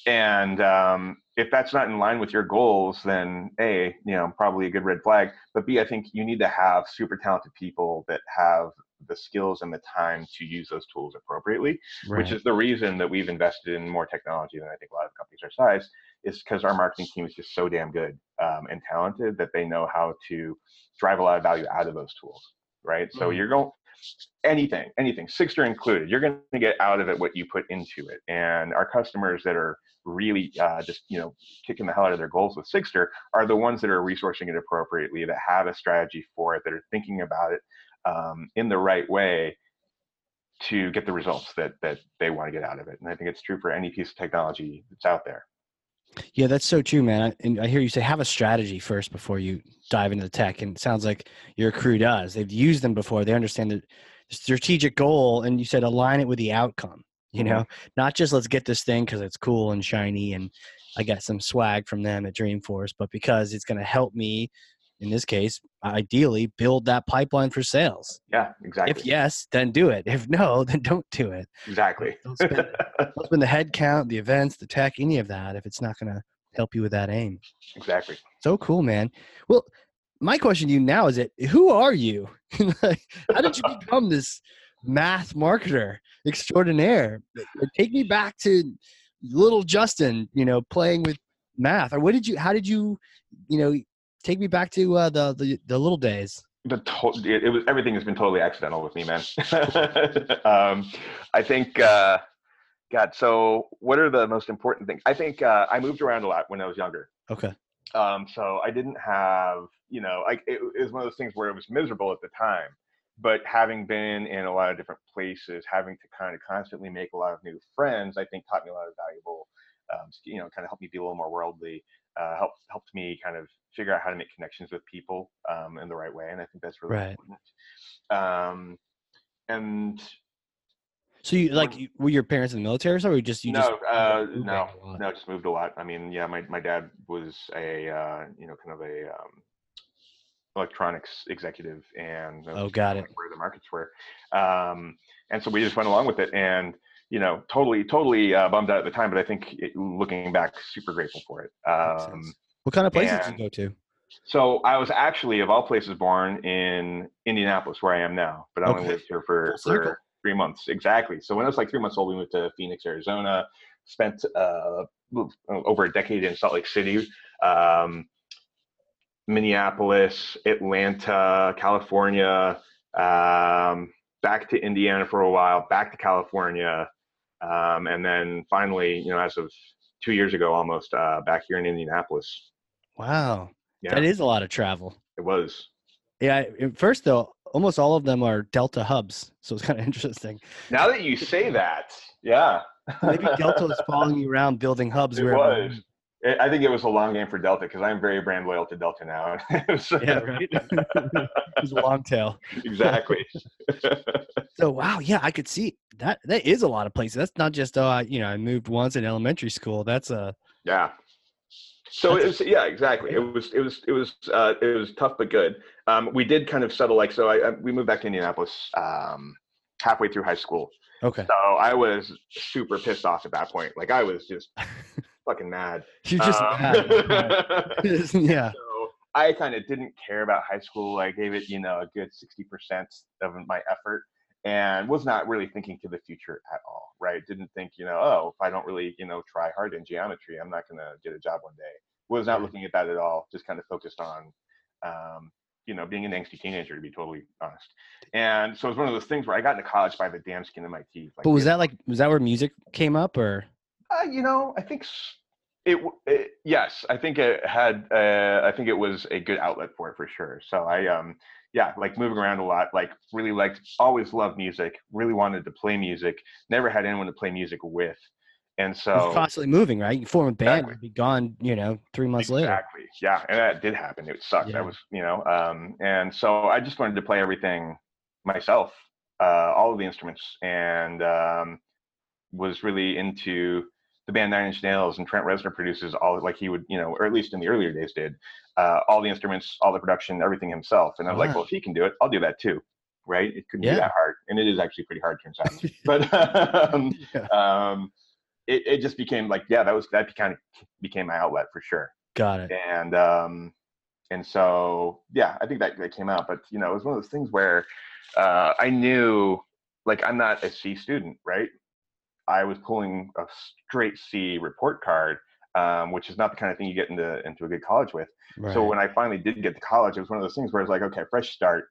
and um, if that's not in line with your goals, then A, you know, probably a good red flag. But B, I think you need to have super talented people that have the skills and the time to use those tools appropriately, right. which is the reason that we've invested in more technology than I think a lot of companies our size, is because our marketing team is just so damn good um, and talented that they know how to drive a lot of value out of those tools, right? Mm-hmm. So you're going, anything, anything, Sigstr included, you're going to get out of it what you put into it. And our customers that are really uh, just you know kicking the hell out of their goals with Sigstr are the ones that are resourcing it appropriately, that have a strategy for it, that are thinking about it um, in the right way to get the results that that they want to get out of it. And I think it's true for any piece of technology that's out there. Yeah, that's so true, man. And I hear you say have a strategy first before you dive into the tech. And it sounds like your crew does. They've used them before. They understand the strategic goal, and you said align it with the outcome. You mm-hmm. know, not just let's get this thing because it's cool and shiny, and I got some swag from them at Dreamforce, but because it's going to help me in this case, ideally build that pipeline for sales. Yeah, exactly. If yes, then do it. If no, then don't do it. Exactly. don't, spend, don't spend the head count, the events, the tech, any of that if it's not going to help you with that aim. Exactly. So cool, man. Well, my question to you now is it who are you? How did you become this math marketer extraordinaire? Take me back to little Justin, you know, playing with math. Or what did you how did you, you know, take me back to uh, the, the the little days. The to- it, it was everything has been totally accidental with me, man. um, I think. Uh, God, so what are the most important things? I think uh, I moved around a lot when I was younger. Okay. Um, so I didn't have, you know, like it, it was one of those things where it was miserable at the time. But having been in a lot of different places, having to kind of constantly make a lot of new friends, I think taught me a lot of valuable, um, you know, kind of helped me be a little more worldly uh, helped helped me kind of figure out how to make connections with people um, in the right way, and I think that's really right. important. Um, and so you like were your parents in the military or something? Or just you no, just uh, no, no, just moved a lot. I mean, yeah, my my dad was a uh, you know kind of a um, electronics executive, and oh, got it. Where the markets were, um, and so we just went along with it, and you know, totally, totally uh, bummed out at the time, but I think it, looking back, super grateful for it. Um, what kind of places did you go to? So I was actually, of all places, born in Indianapolis, where I am now, but I only lived here for, for three months. Exactly. So when I was like three months old, we moved to Phoenix, Arizona. Spent uh, over a decade in Salt Lake City, um, Minneapolis, Atlanta, California. Um, back to Indiana for a while, back to California, um, and then finally, you know, as of two years ago, almost uh, back here in Indianapolis. Wow, Yeah, that is a lot of travel. it was. Yeah. First, though, almost all of them are Delta hubs, so it's kind of interesting. Now that you say that, yeah, Maybe Delta is following you around building hubs. It you was. I- think it was a long game for Delta because I'm very brand loyal to Delta now. Yeah, right. it was a long tail. exactly. So wow, yeah, I could see that. That is a lot of places. That's not just oh, I, you know, I moved once in elementary school. That's a Yeah. So it was, yeah, exactly. It was, it was, it was, uh, it was tough but good. Um, we did kind of settle like so. I, I we moved back to Indianapolis um, halfway through high school. okay. So I was super pissed off at that point. Like I was just fucking mad. You're just Um, mad. yeah. so I kind of didn't care about high school. I gave it, you know, a good 60% of my effort and was not really thinking to the future at all, right? Didn't think, you know, oh, if I don't really, you know, try hard in geometry, I'm not going to get a job one day. Was not looking at that at all. Just kind of focused on, um, you know, being an angsty teenager, to be totally honest. And so it was one of those things where I got into college by the damn skin of my teeth. Like, But was that like was that where music came up or uh, you know, I think it, it. Yes, I think it had. Uh, I think it was a good outlet for it for sure. So I, um, yeah, like moving around a lot. Like really liked, always loved music. Really wanted to play music. Never had anyone to play music with, and You're so constantly moving, right? You form a band, Exactly. be gone, you know, three months later. exactly, yeah, and that did happen. It sucked. Yeah. That was, you know, um, and so I just wanted to play everything myself, uh, all of the instruments, and um, was really into the band Nine Inch Nails and Trent Reznor produces all like he would, you know, or at least in the earlier days did, uh, all the instruments, all the production, everything himself. And I'm like, well, if he can do it, I'll do that too, right? It couldn't Yeah. be that hard, and it is actually pretty hard, turns out. but um, Yeah. um, it, it just became like, yeah, that was that kind of became my outlet for sure Got it. and um and so yeah i think that, that came out but you know it was one of those things where uh i knew like i'm not a c student right i was pulling a straight c report card um, which is not the kind of thing you get into into a good college with. Right. so when i finally did get to college it was one of those things where it's like okay fresh start.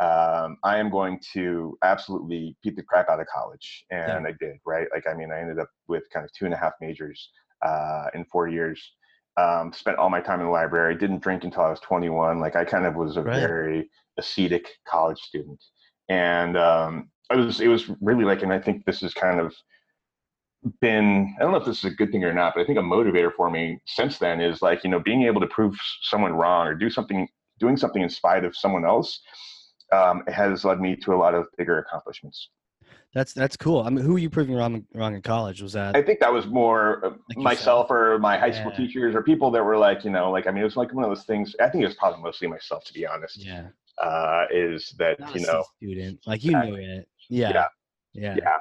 Um, i am going to absolutely beat the crap out of college. And i did right? Like i mean i ended up with kind of two and a half majors uh, in four years. Um, spent all my time in the library. Didn't drink until i was 21 like i kind of was a Right. very ascetic college student. And um, it was it was really like and i think this is kind of been i don't know if this is a good thing or not but i think a motivator for me since then is like you know being able to prove someone wrong or do something doing something in spite of someone else um, has led me to a lot of bigger accomplishments that's that's cool. I mean, who were you proving wrong wrong in college? Was that i think that was more uh, Like myself or my high school Yeah. teachers or people that were like you know like i mean it was like one of those things i think it was probably mostly myself to be honest yeah, uh, is that not you know student like you knew it. Yeah. Yeah. Yeah. yeah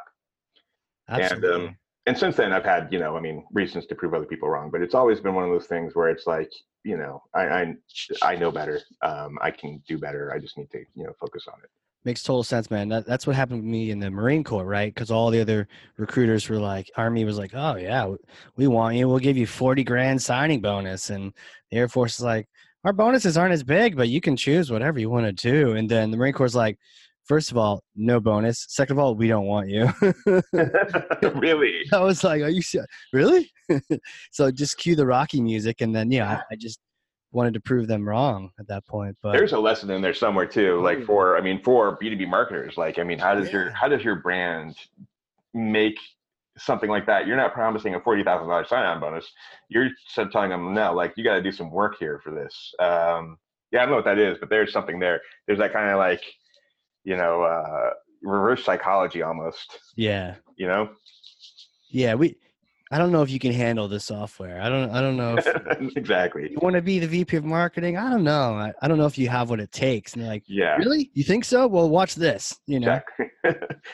Absolutely. um, and since then i've had you know i mean reasons to prove other people wrong but it's always been one of those things where it's like you know i i, I know better um, i can do better i just need to you know focus on it Makes total sense, man. That, that's what happened with me in the Marine Corps, right? Because all the other recruiters were like, Army was like, oh, yeah, we want you. We'll give you 40 grand signing bonus. And the Air Force is like, our bonuses aren't as big, but you can choose whatever you want to do. And then the Marine Corps is like, first of all, no bonus. Second of all, we don't want you. really I was like, are you ser- really? so just cue the Rocky music. And then, yeah, I, I just wanted to prove them wrong at that point. But there's a lesson in there somewhere too like for i mean for b2b marketers like i mean how does your how does your brand make something like that you're not promising a $40000 sign-on bonus you're telling them no like you got to do some work here for this um yeah i don't know what that is but there's something there there's that kind of like you know uh reverse psychology almost yeah. you know Yeah, we. I don't know if you can handle the software. I don't. I don't know if exactly you want to be the VP of marketing. I don't know. I, I don't know if you have what it takes. And they're like, yeah really? You think so? Well, watch this. You know.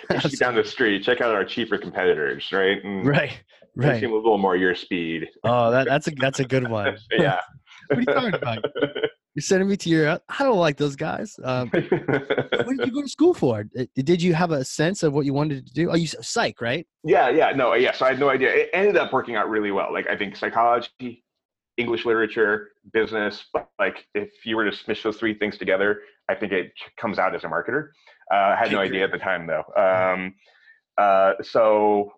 exactly down the street check out our cheaper competitors right and Right. Right. seem a little more your speed Oh, that, that's a that's a good one. yeah What are you talking about? You're sending me to your. I don't like those guys. Um, what did you go to school for? Did- you have a sense of what you wanted to do? Oh, you psych, right? yeah, yeah, no, yeah. So I had no idea. It ended up working out really well. Like I think psychology, English literature, business. but, Like if you were to smish those three things together, I think it comes out as a marketer. Uh, I had no idea at the time though. Um, uh, so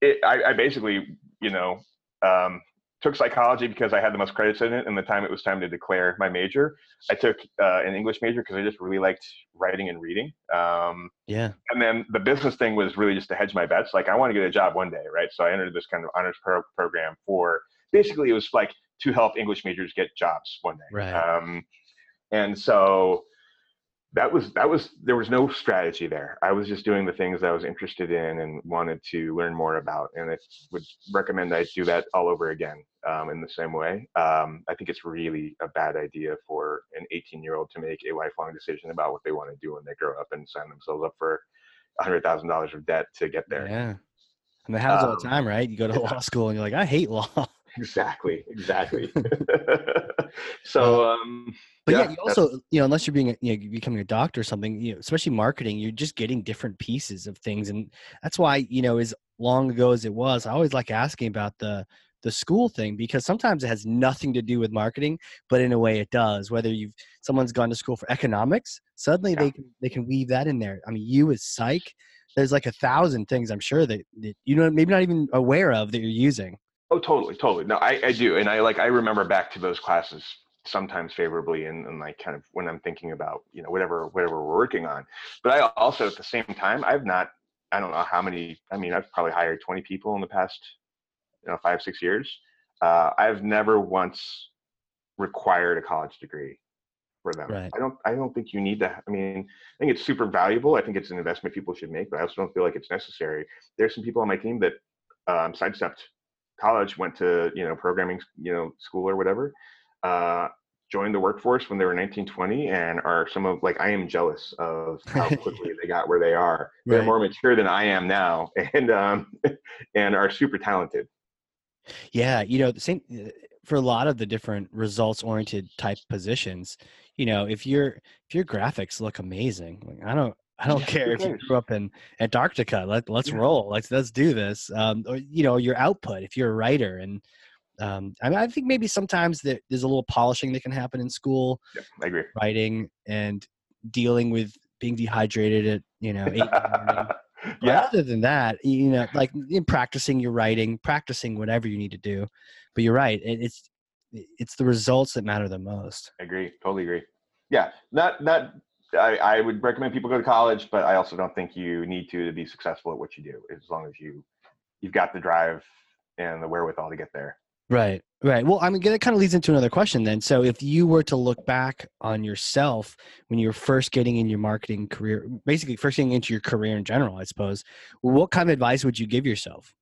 it, I, I, basically, you know, um, took psychology because I had the most credits in it. And the time it was time to declare my major, I took uh, an English major because I just really liked writing and reading. Um, yeah. And then the business thing was really just to hedge my bets. Like I want to get a job one day, right? So I entered this kind of honors pro- program for basically it was like to help English majors get jobs one day. Right. Um, and so that was that was there was no strategy there. I was just doing the things I was interested in and wanted to learn more about, and I would recommend I do that all over again um, in the same way. Um, I think it's really a bad idea for an 18 year old to make a lifelong decision about what they want to do when they grow up and sign themselves up for hundred thousand dollars of debt to get there. Yeah, and it happens um, all the um, time, right? You go to law school and you're like, I hate law. Exactly. Exactly. so, um, but yeah, yeah you also, you know, unless you're being, you know, becoming a doctor or something, you know, especially marketing, you're just getting different pieces of things, and that's why, you know, as long ago as it was, I always like asking about the the school thing because sometimes it has nothing to do with marketing, but in a way it does. Whether you've someone's gone to school for economics, suddenly yeah. they can they can weave that in there. I mean, you as psych, there's like a thousand things I'm sure that, that you know maybe not even aware of that you're using. Oh, totally, totally. No, I, I do, and I like I remember back to those classes sometimes favorably, and, and like kind of when I'm thinking about you know whatever whatever we're working on. But I also at the same time I've not I don't know how many. I mean I've probably hired 20 people in the past you know five six years. Uh, I've never once required a college degree for them. Right. I don't I don't think you need that. I mean I think it's super valuable. I think it's an investment people should make, but I also don't feel like it's necessary. There's some people on my team that um, sidestepped college, went to you know programming you know school or whatever, uh, joined the workforce when they were 19, 20, and are some of like I am jealous of how quickly they got where they are. Right. They're more mature than I am now, and um, and are super talented. Yeah, you know the same uh, for a lot of the different results oriented type positions. You know, if your if your graphics look amazing, like I don't I don't care if you grew up in Antarctica. Let let's yeah. roll. Let's let's do this. Um, or, you know, your output. If you're a writer, and um, I mean, I think maybe sometimes there, there's a little polishing that can happen in school. Yeah, I agree. Writing and dealing with being dehydrated at you know eight. yeah. Other than that, you know, like in practicing your writing, practicing whatever you need to do. But you're right. It, it's it's the results that matter the most. I agree. Totally agree. Yeah. Not not I, I would recommend people go to college, but I also don't think you need to to be successful at what you do, as long as you you've got the drive and the wherewithal to get there. Right, right. Well, I mean, that kind of leads into another question then. So, if you were to look back on yourself when you were first getting in your marketing career, basically first getting into your career in general, I suppose, what kind of advice would you give yourself?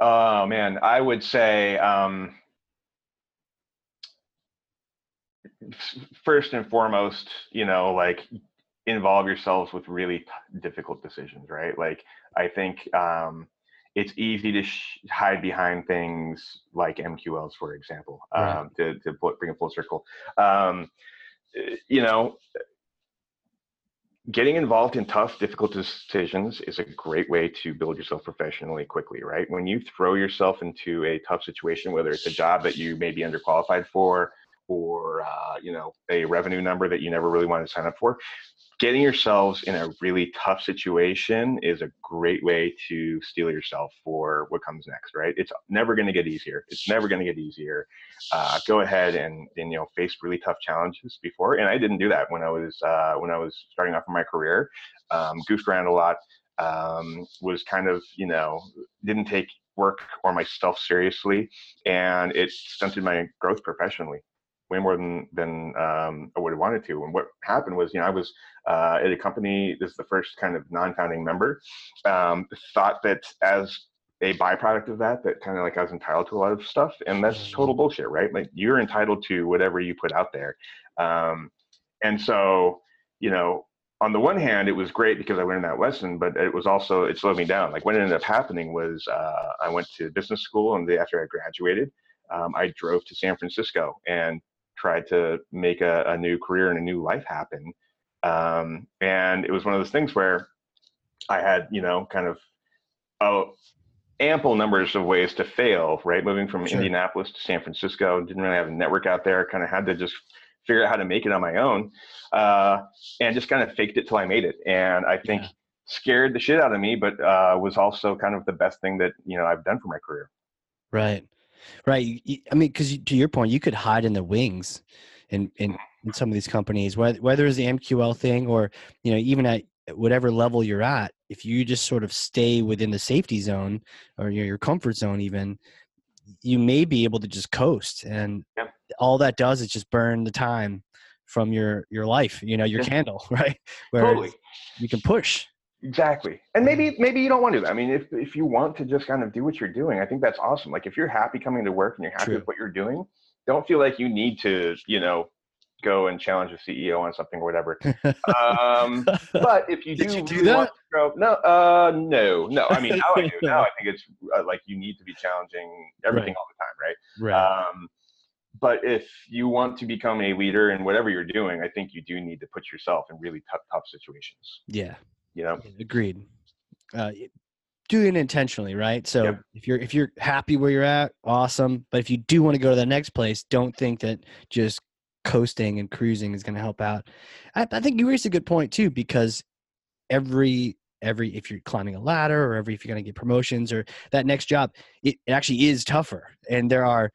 Oh man, I would say um, first and foremost, you know, like involve yourselves with really t- difficult decisions, right? Like I think um, it's easy to sh- hide behind things like MQLs, for example, right. um, to to bring a full circle. Um, you know, getting involved in tough, difficult decisions is a great way to build yourself professionally quickly, right? When you throw yourself into a tough situation, whether it's a job that you may be underqualified for, or uh, you know a revenue number that you never really wanted to sign up for getting yourselves in a really tough situation is a great way to steel yourself for what comes next right? It's never going to get easier. It's never going to get easier. Uh, go ahead and, and you know face really tough challenges before and i didn't do that when i was uh, when i was starting off in my career. Um, goofed around a lot um, was kind of you know didn't take work or myself seriously and it stunted my growth professionally way more than than um, I would have wanted to. And what happened was, you know, I was uh, at a company. This is the first kind of non-founding member. Um, thought that as a byproduct of that, that kind of like I was entitled to a lot of stuff, and that's mm-hmm. total bullshit, right? Like you're entitled to whatever you put out there. Um, and so, you know, on the one hand, it was great because I learned that lesson, but it was also it slowed me down. Like what ended up happening was uh, I went to business school, and after I graduated, um, I drove to San Francisco and tried to make a, a new career and a new life happen. Um, and it was one of those things where I had, you know, kind of oh, ample numbers of ways to fail, right? Moving from sure. Indianapolis to San Francisco, didn't really have a network out there, kind of had to just figure out how to make it on my own, uh, and just kind of faked it till I made it. And I think yeah. scared the shit out of me, but uh, was also kind of the best thing that you know I've done for my career. Right, right. I mean, because to your point, you could hide in the wings, in in, mm-hmm. in some of these companies, whether whether it's the MQL thing or you know even at whatever level you're at, if you just sort of stay within the safety zone or your, your comfort zone, even you may be able to just coast and yeah. all that does is just burn the time from your your life you know your yeah. candle right where totally. you can push exactly and maybe maybe you don't want to do that i mean if, if you want to just kind of do what you're doing i think that's awesome like if you're happy coming to work and you're happy True. with what you're doing don't feel like you need to you know go and challenge a CEO on something or whatever. Um, but if you do, you do that? Grow, no, uh, no, no. I mean, now I do. Now I think it's uh, like you need to be challenging everything right. all the time, right? Right. Um, but if you want to become a leader in whatever you're doing, I think you do need to put yourself in really tough, tough situations. Yeah. You know. Agreed. Uh, doing it intentionally, right? So yep. if you're if you're happy where you're at, awesome. But if you do want to go to the next place, don't think that just coasting and cruising is going to help out. I, I think you raised a good point too, because every every if you're climbing a ladder or every if you're going to get promotions or that next job, it, it actually is tougher, and there are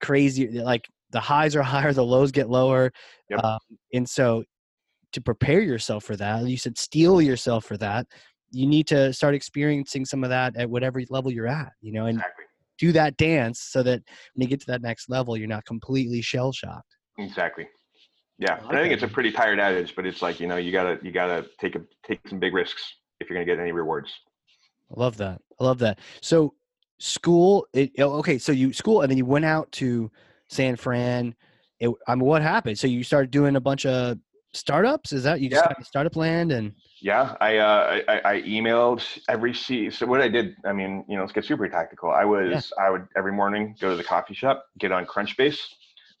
crazy like the highs are higher, the lows get lower, yep. um, and so to prepare yourself for that, you said steel yourself for that. You need to start experiencing some of that at whatever level you're at, you know, and exactly. do that dance so that when you mm-hmm. get to that next level, you're not completely shell shocked. Exactly. Yeah, I and I think it's a pretty tired adage, but it's like you know you gotta you gotta take a take some big risks if you're gonna get any rewards. I love that. I love that. So school, it, oh, okay. So you school, and then you went out to San Fran. It, I mean, what happened? So you started doing a bunch of startups. Is that you just yeah. kind of startup land and? Yeah, I, uh, I, I emailed every C. So what I did, I mean, you know, let's get super tactical. I was yeah. I would every morning go to the coffee shop, get on Crunchbase,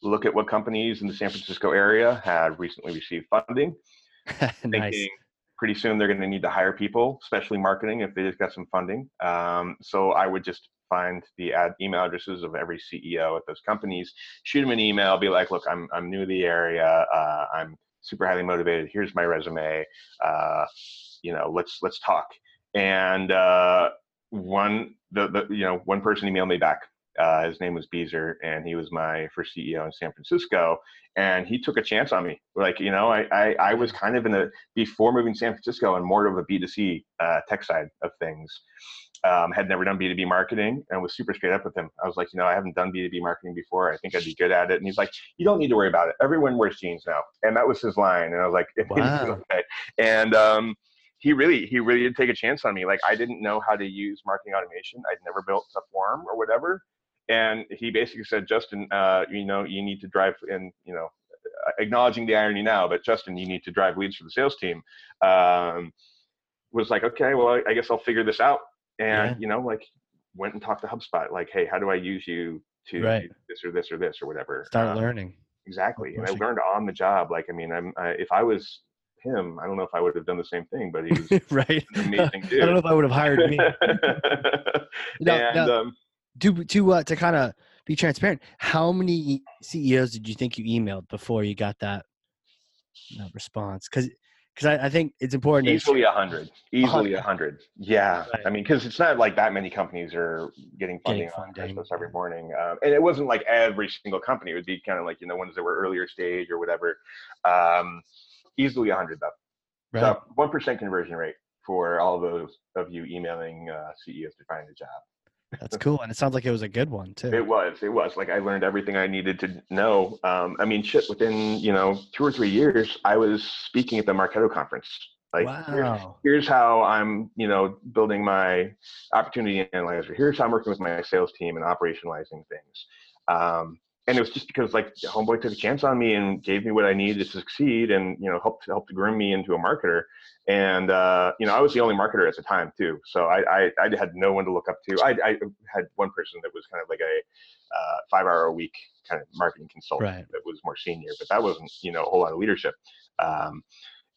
look at what companies in the San Francisco area had recently received funding. nice. Thinking pretty soon they're going to need to hire people, especially marketing, if they just got some funding. Um, so I would just find the ad email addresses of every CEO at those companies, shoot them an email, be like, look, I'm, I'm new to the area. Uh, I'm super highly motivated. Here's my resume. Uh, you know, let's, let's talk. And uh, one, the, the, you know, one person emailed me back uh, his name was Beezer, and he was my first CEO in San Francisco. And he took a chance on me. Like, you know, I, I, I was kind of in a, before moving to San Francisco and more of a B2C uh, tech side of things. Um, had never done B2B marketing and was super straight up with him. I was like, you know, I haven't done B2B marketing before. I think I'd be good at it. And he's like, you don't need to worry about it. Everyone wears jeans now. And that was his line. And I was like, wow. okay. And, um, he really he really did take a chance on me like i didn't know how to use marketing automation i'd never built a form or whatever and he basically said, Justin, uh, you know, you need to drive in, you know, acknowledging the irony now, but Justin, you need to drive leads for the sales team. Um, was like, okay, well, I, I, guess I'll figure this out. And, yeah. you know, like went and talked to HubSpot, like, hey, how do I use you to right. this or this or this or whatever? Start um, learning. Exactly. And I learned on the job. Like, I mean, I'm, if I was him, I don't know if I would have done the same thing, but he was right. amazing dude. I don't know if I would have hired me. and, um, to to uh, to kind of be transparent, how many CEOs did you think you emailed before you got that, that response? Because because I, I, think it's important. Easily a hundred. Easily a hundred. Yeah, right. I mean, because it's not like that many companies are getting funding, getting funding. on Christmas every morning, um, and it wasn't like every single company. It would be kind of like you know ones that were earlier stage or whatever. Um, easily a hundred though. Right. So one percent conversion rate for all of those of you emailing uh, CEOs to find a job. That's cool, and it sounds like it was a good one too. It was. It was. Like I learned everything I needed to know. Um, I mean, shit. Within you know two or three years, I was speaking at the Marketo conference. Like, wow. here's, here's how I'm, you know, building my opportunity analyzer. Here's how I'm working with my sales team and operationalizing things. Um, and it was just because like homeboy took a chance on me and gave me what I needed to succeed, and you know helped helped to groom me into a marketer. And uh, you know I was the only marketer at the time too, so I I, I had no one to look up to. I, I had one person that was kind of like a uh, five hour a week kind of marketing consultant right. that was more senior, but that wasn't you know a whole lot of leadership. Um,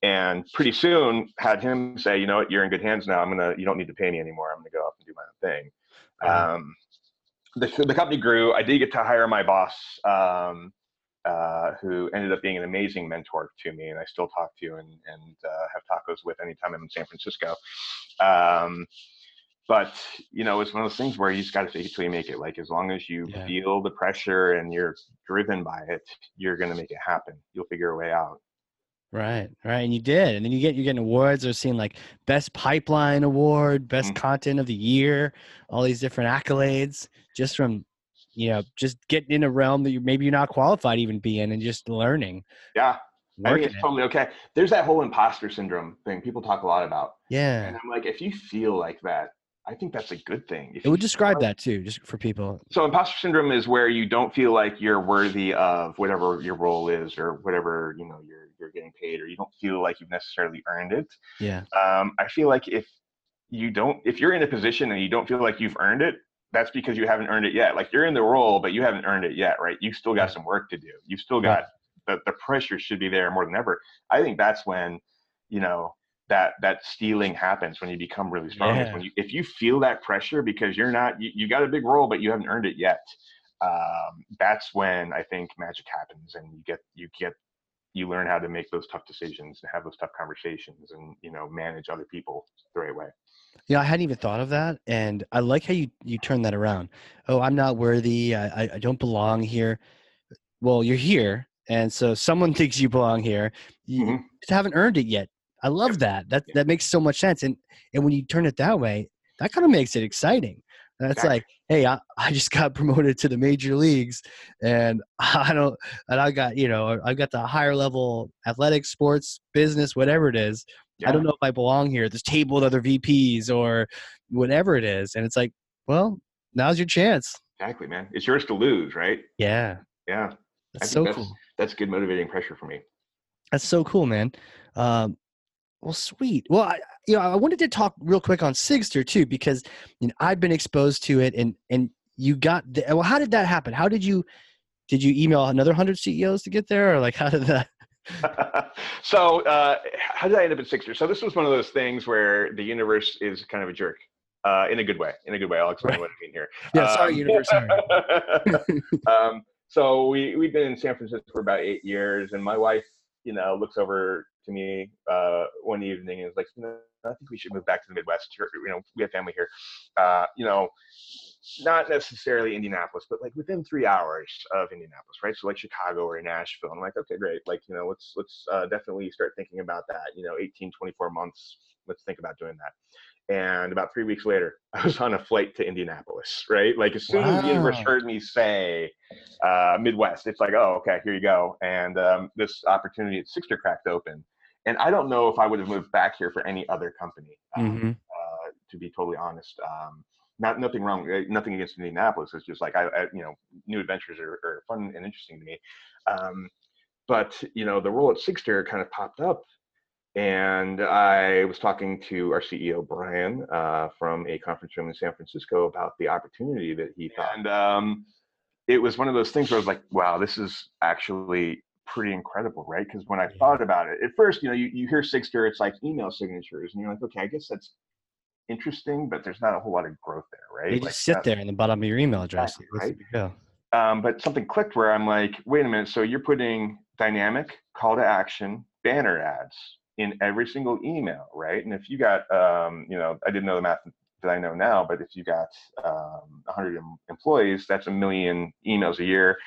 and pretty soon had him say, you know what, you're in good hands now. I'm gonna you don't need to pay me anymore. I'm gonna go off and do my own thing. Um, the, the company grew. I did get to hire my boss um, uh, who ended up being an amazing mentor to me, and I still talk to and and uh, have tacos with anytime I'm in San Francisco. Um, but you know, it's one of those things where you just got to fake it till you make it. Like as long as you yeah. feel the pressure and you're driven by it, you're gonna make it happen. You'll figure a way out. Right, right, and you did, and then you get you're getting awards. Or seeing like best pipeline award, best mm-hmm. content of the year, all these different accolades just from you know just getting in a realm that you maybe you're not qualified even be in, and just learning. Yeah, I think it's totally okay. There's that whole imposter syndrome thing people talk a lot about. Yeah, and I'm like, if you feel like that, I think that's a good thing. If it would describe that too, just for people. So imposter syndrome is where you don't feel like you're worthy of whatever your role is or whatever you know you're you're getting paid, or you don't feel like you've necessarily earned it. Yeah. Um, I feel like if you don't, if you're in a position and you don't feel like you've earned it, that's because you haven't earned it yet. Like you're in the role, but you haven't earned it yet, right? You still got some work to do. You've still got the the pressure should be there more than ever. I think that's when, you know, that that steeling happens when you become really strong. Yeah. When you, if you feel that pressure because you're not you, you got a big role but you haven't earned it yet, um, that's when I think magic happens and you get you get you learn how to make those tough decisions and have those tough conversations and you know manage other people the right way. Yeah, I hadn't even thought of that, and I like how you you turn that around. Oh, I'm not worthy. I I don't belong here. Well, you're here, and so someone thinks you belong here. You mm-hmm. haven't earned it yet. I love that. That that makes so much sense. And and when you turn it that way, that kind of makes it exciting. That's exactly. like, hey, I, I just got promoted to the major leagues, and I don't, and I got you know, I got the higher level athletics, sports, business, whatever it is. Yeah. I don't know if I belong here at this table with other VPs or whatever it is. And it's like, well, now's your chance. Exactly, man. It's yours to lose, right? Yeah. Yeah. That's so that's, cool. That's good motivating pressure for me. That's so cool, man. Um, well, sweet. Well, I, you know, I wanted to talk real quick on Sigstr too, because you know, I've been exposed to it, and and you got. The, well, how did that happen? How did you did you email another hundred CEOs to get there, or like how did that? so uh, how did I end up at Sigstr? So this was one of those things where the universe is kind of a jerk. Uh, in a good way. In a good way. I'll explain right. what I mean here. Yeah, sorry, um, universe. Sorry. um, so we we've been in San Francisco for about eight years, and my wife, you know, looks over to me uh, one evening and was like, you know, I think we should move back to the Midwest. Here, you know, we have family here. Uh, you know, not necessarily Indianapolis, but like within three hours of Indianapolis, right? So like Chicago or Nashville. And I'm like, okay, great. Like, you know, let's let's uh, definitely start thinking about that. You know, 18, 24 months. Let's think about doing that. And about three weeks later, I was on a flight to Indianapolis, right? Like as soon wow. as the universe heard me say uh, Midwest, it's like, oh, okay, here you go. And um, this opportunity at Sigstr cracked open and I don't know if I would have moved back here for any other company. Um, mm-hmm. uh, to be totally honest, um, not nothing wrong, uh, nothing against Indianapolis. It's just like I, I you know, new adventures are, are, fun and interesting to me. Um, but you know, the role at Sigstr kind of popped up, and I was talking to our CEO Brian uh, from a conference room in San Francisco about the opportunity that he thought. And um, it was one of those things where I was like, wow, this is actually pretty incredible, right? Because when I thought about it, at first, you know, you, you hear Sigstr, it's like email signatures, and you're like, okay, I guess that's interesting, but there's not a whole lot of growth there, right? Like, just sit there in the bottom of your email address. Right? Um, but something clicked where I'm like, wait a minute, so you're putting dynamic call to action banner ads in every single email, right? And if you got, um, you know, I didn't know the math that I know now, but if you got um, 100 employees, that's a million emails a year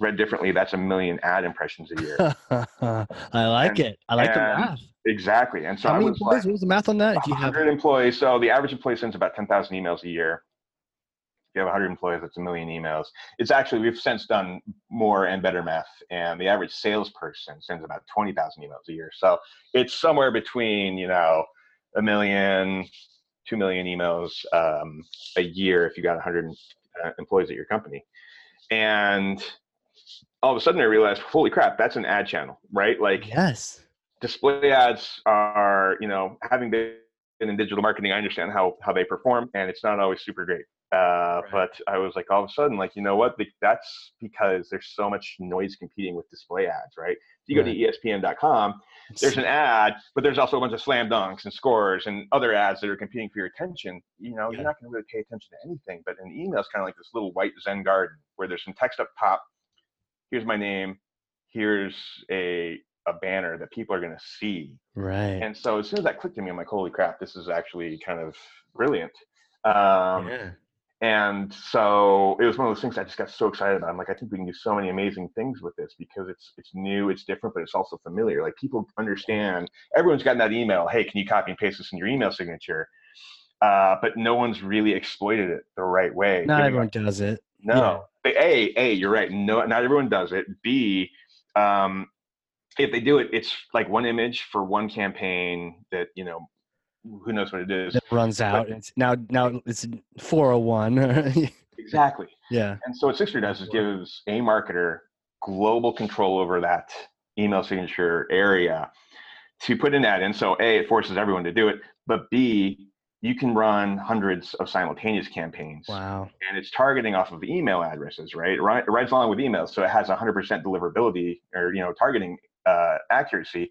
read differently, that's a million ad impressions a year. I like and, it. I like the math. Exactly. And so how many employees? Like, what was the math on that? If you 100 have... employees. So the average employee sends about 10,000 emails a year. If you have 100 employees, that's a million emails. It's actually, we've since done more and better math, and the average salesperson sends about 20,000 emails a year. So it's somewhere between, you know, a million, two million emails um, a year if you got 100 uh, employees at your company. And all of a sudden I realized, holy crap, that's an ad channel, right? Like, yes, display ads are, you know, having been in digital marketing, I understand how how they perform, and it's not always super great. Uh, right. But I was like, all of a sudden, like, you know what? That's because there's so much noise competing with display ads, right? If you right. go to ESPN.com, there's an ad, but there's also a bunch of slam dunks and scores and other ads that are competing for your attention. You know, yeah. you're not going to really pay attention to anything. But an email is kind of like this little white Zen garden where there's some text up top here's my name, here's a a banner that people are going to see. Right. And so as soon as that clicked to me, I'm like, holy crap, this is actually kind of brilliant. Um, yeah. And so it was one of those things I just got so excited about. I'm like, I think we can do so many amazing things with this because it's it's new, it's different, but it's also familiar. Like people understand. Everyone's gotten that email. Hey, can you copy and paste this in your email signature? Uh, but no one's really exploited it the right way. Not everyone does it. No. Yeah. A, A, you're right. No, not everyone does it. B, um, if they do it, it's like one image for one campaign that you know, who knows what it is. It runs out. It's now now it's 401. Exactly. yeah. And so what Sigstr does is gives a marketer global control over that email signature area to put an ad in. So A, it forces everyone to do it, but B, you can run hundreds of simultaneous campaigns. Wow. And it's targeting off of email addresses, right? It it rides along with emails, so it has 100% deliverability or you know targeting uh, accuracy.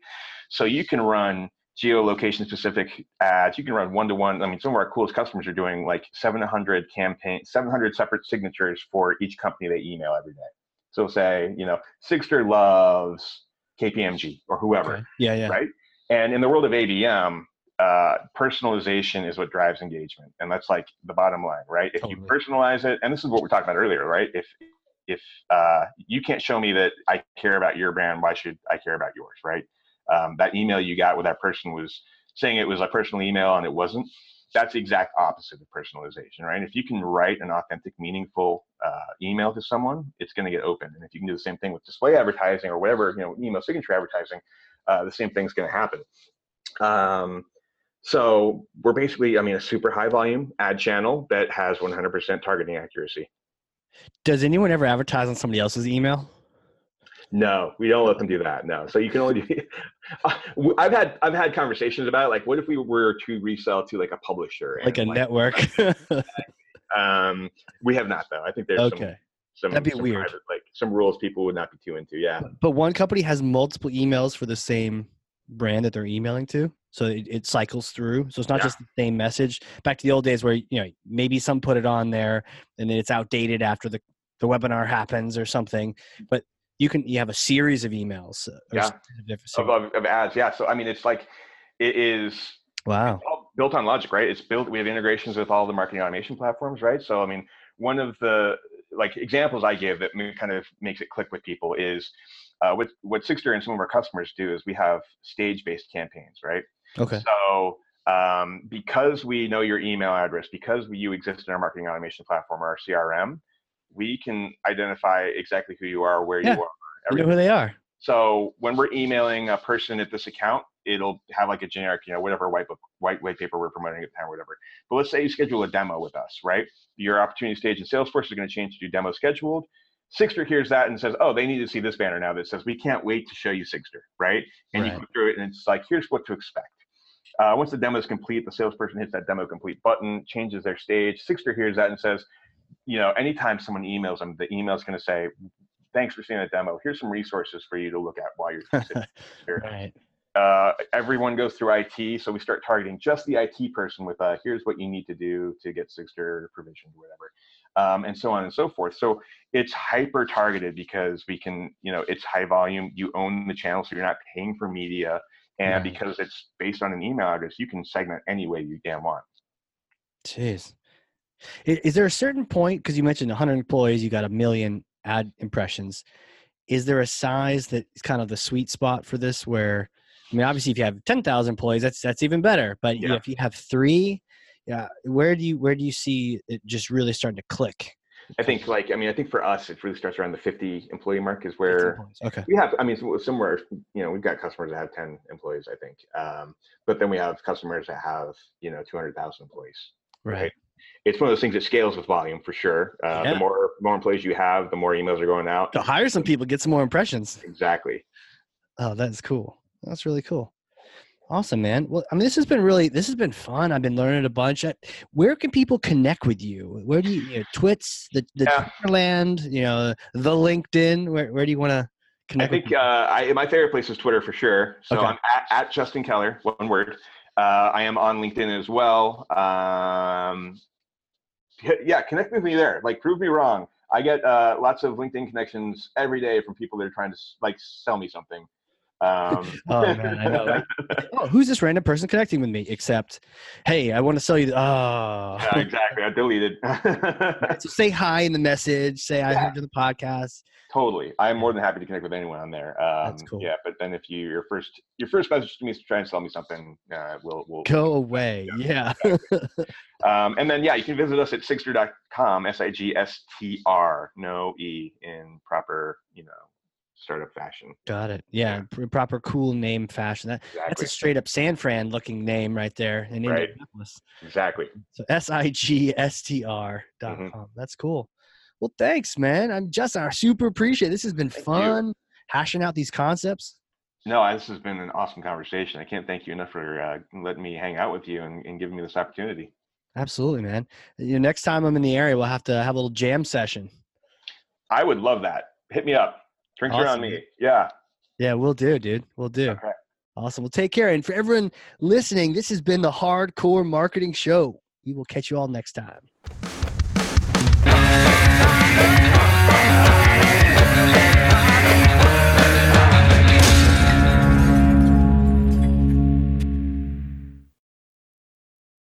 So you can run geolocation specific ads. You can run one to one. I mean, some of our coolest customers are doing like 700 campaign, 700 separate signatures for each company they email every day. So say, you know, Sigstr loves KPMG or whoever, Okay. Yeah, yeah. right? And in the world of ABM, uh, personalization is what drives engagement, and that's like the bottom line, right? If you personalize it, and this is what we talked about earlier, right? If if uh, you can't show me that I care about your brand, why should I care about yours, right? Um, that email you got where that person was saying it was a personal email and it wasn't. That's the exact opposite of personalization, right? If you can write an authentic, meaningful uh, email to someone, it's going to get open. And if you can do the same thing with display advertising or whatever, you know, email signature advertising, uh, the same thing's going to happen. Um, so we're basically, I mean, a super high volume ad channel that has 100% targeting accuracy. Does anyone ever advertise on somebody else's email? No, we don't let them do that. No, so you can only do. I've had I've had conversations about it, like what if we were to resell to like a publisher, and, Like a network? Um, we have not though. I think there's okay. some some, That'd be some weird. private, like some rules people would not be too into. Yeah, But one company has multiple emails for the same brand that they're emailing to. So it, it cycles through. So it's not Yeah. just the same message. Back to the old days where, you know, maybe some put it on there and then it's outdated after the, the webinar happens or something. But you can, you have a series of emails. uh, Yeah. of of, of, ads. Yeah, so I mean, it's like it is wow. all built on logic, right? It's built. We have integrations with all the marketing automation platforms, right? So I mean, one of the like examples I give that kind of makes it click with people is uh, what what Sigstr and some of our customers do is we have stage-based campaigns, right? Okay. So um, because we know your email address, because we, you exist in our marketing automation platform or our CRM, we can identify exactly who you are, where Yeah. you are. You know who they are. So when we're emailing a person at this account, it'll have like a generic, you know, whatever white book, white white paper we're promoting at the time, or whatever. But let's say you schedule a demo with us, right? Your opportunity stage in Salesforce is going to change to do demo scheduled. Sigstr hears that and says, "Oh, they need to see this banner now that says we can't wait to show you Sigstr, right?" And you Right. go through it, and it's like, "Here's what to expect." Uh, once the demo is complete, the salesperson hits that demo complete button, changes their stage. Sigstr hears that and says, "You know, anytime someone emails them, the email is going to say." Thanks for seeing the demo. Here's some resources for you to look at while you're considering Sure. Right. uh, everyone goes through IT, so we start targeting just the IT person with uh, here's what you need to do to get Sigstr provisioned, whatever, um, and so on and so forth. So it's hyper targeted because we can, you know, it's high volume. You own the channel, so you're not paying for media, and Right. because it's based on an email address, you can segment any way you damn want. Jeez. Is there a certain point, because you mentioned 100 employees, you got a million ad impressions. Is there a size that is kind of the sweet spot for this where, I mean, obviously if you have 10,000 employees, that's, that's even better. But Yeah. if you have three, yeah, where do you, where do you see it just really starting to click? I think, like, I mean, I think for us, it really starts around the 50 employee mark is where Okay. we have i mean somewhere you know we've got customers that have 10 employees i think um, but then we have customers that have you know 200000 employees Right. It's one of those things that scales with volume for sure uh, Yeah. the more more employees you have the more emails are going out To hire some people, get some more impressions. exactly Oh, that's cool. That's really cool. Awesome, man. Well, I mean, this has been really, this has been fun. I've been learning a bunch. Where can people connect with you? Where do you, you know, Twits, the, the Yeah. Twitterland, you know, the LinkedIn? Where, where do you want to connect? i think uh, I, my favorite place is twitter for sure so Okay. i'm at, at justin keller one word uh, i am on linkedin as well um, yeah connect with me there like prove me wrong I get uh, lots of LinkedIn connections every day from people that are trying to like sell me something. Um, oh man, I know. Like, oh, who's this random person connecting with me? Except, hey, I want to sell you. Oh, yeah, exactly. I deleted. so say hi in the message. Say I heard you the podcast. Totally, I'm more than happy to connect with anyone on there. Um, That's cool. Yeah, but then if you your first your first message to me is to try and sell me something, uh, we'll we'll go away. Yeah. um, and then yeah, you can visit us at sigstr.com. S I G S T R. No e in proper you know startup fashion. Got it. Yeah, yeah. proper cool name fashion. That, exactly. That's a straight up San Fran looking name right there in right. Indianapolis. Exactly. So S I G S T R dot mm-hmm. com. That's cool. Well, thanks, man. I'm just I super appreciate. It. This has been thank fun you. hashing out these concepts. No, this has been an awesome conversation. I can't thank you enough for uh, letting me hang out with you and, and giving me this opportunity. Absolutely, man. You know, next time I'm in the area, we'll have to have a little jam session. I would love that. Hit me up. Drinks awesome. are on me. Yeah. Yeah, we'll do, dude. We'll do. Okay. Awesome. Well, take care. And for everyone listening, this has been the Hard Corps Marketing Show. We will catch you all next time.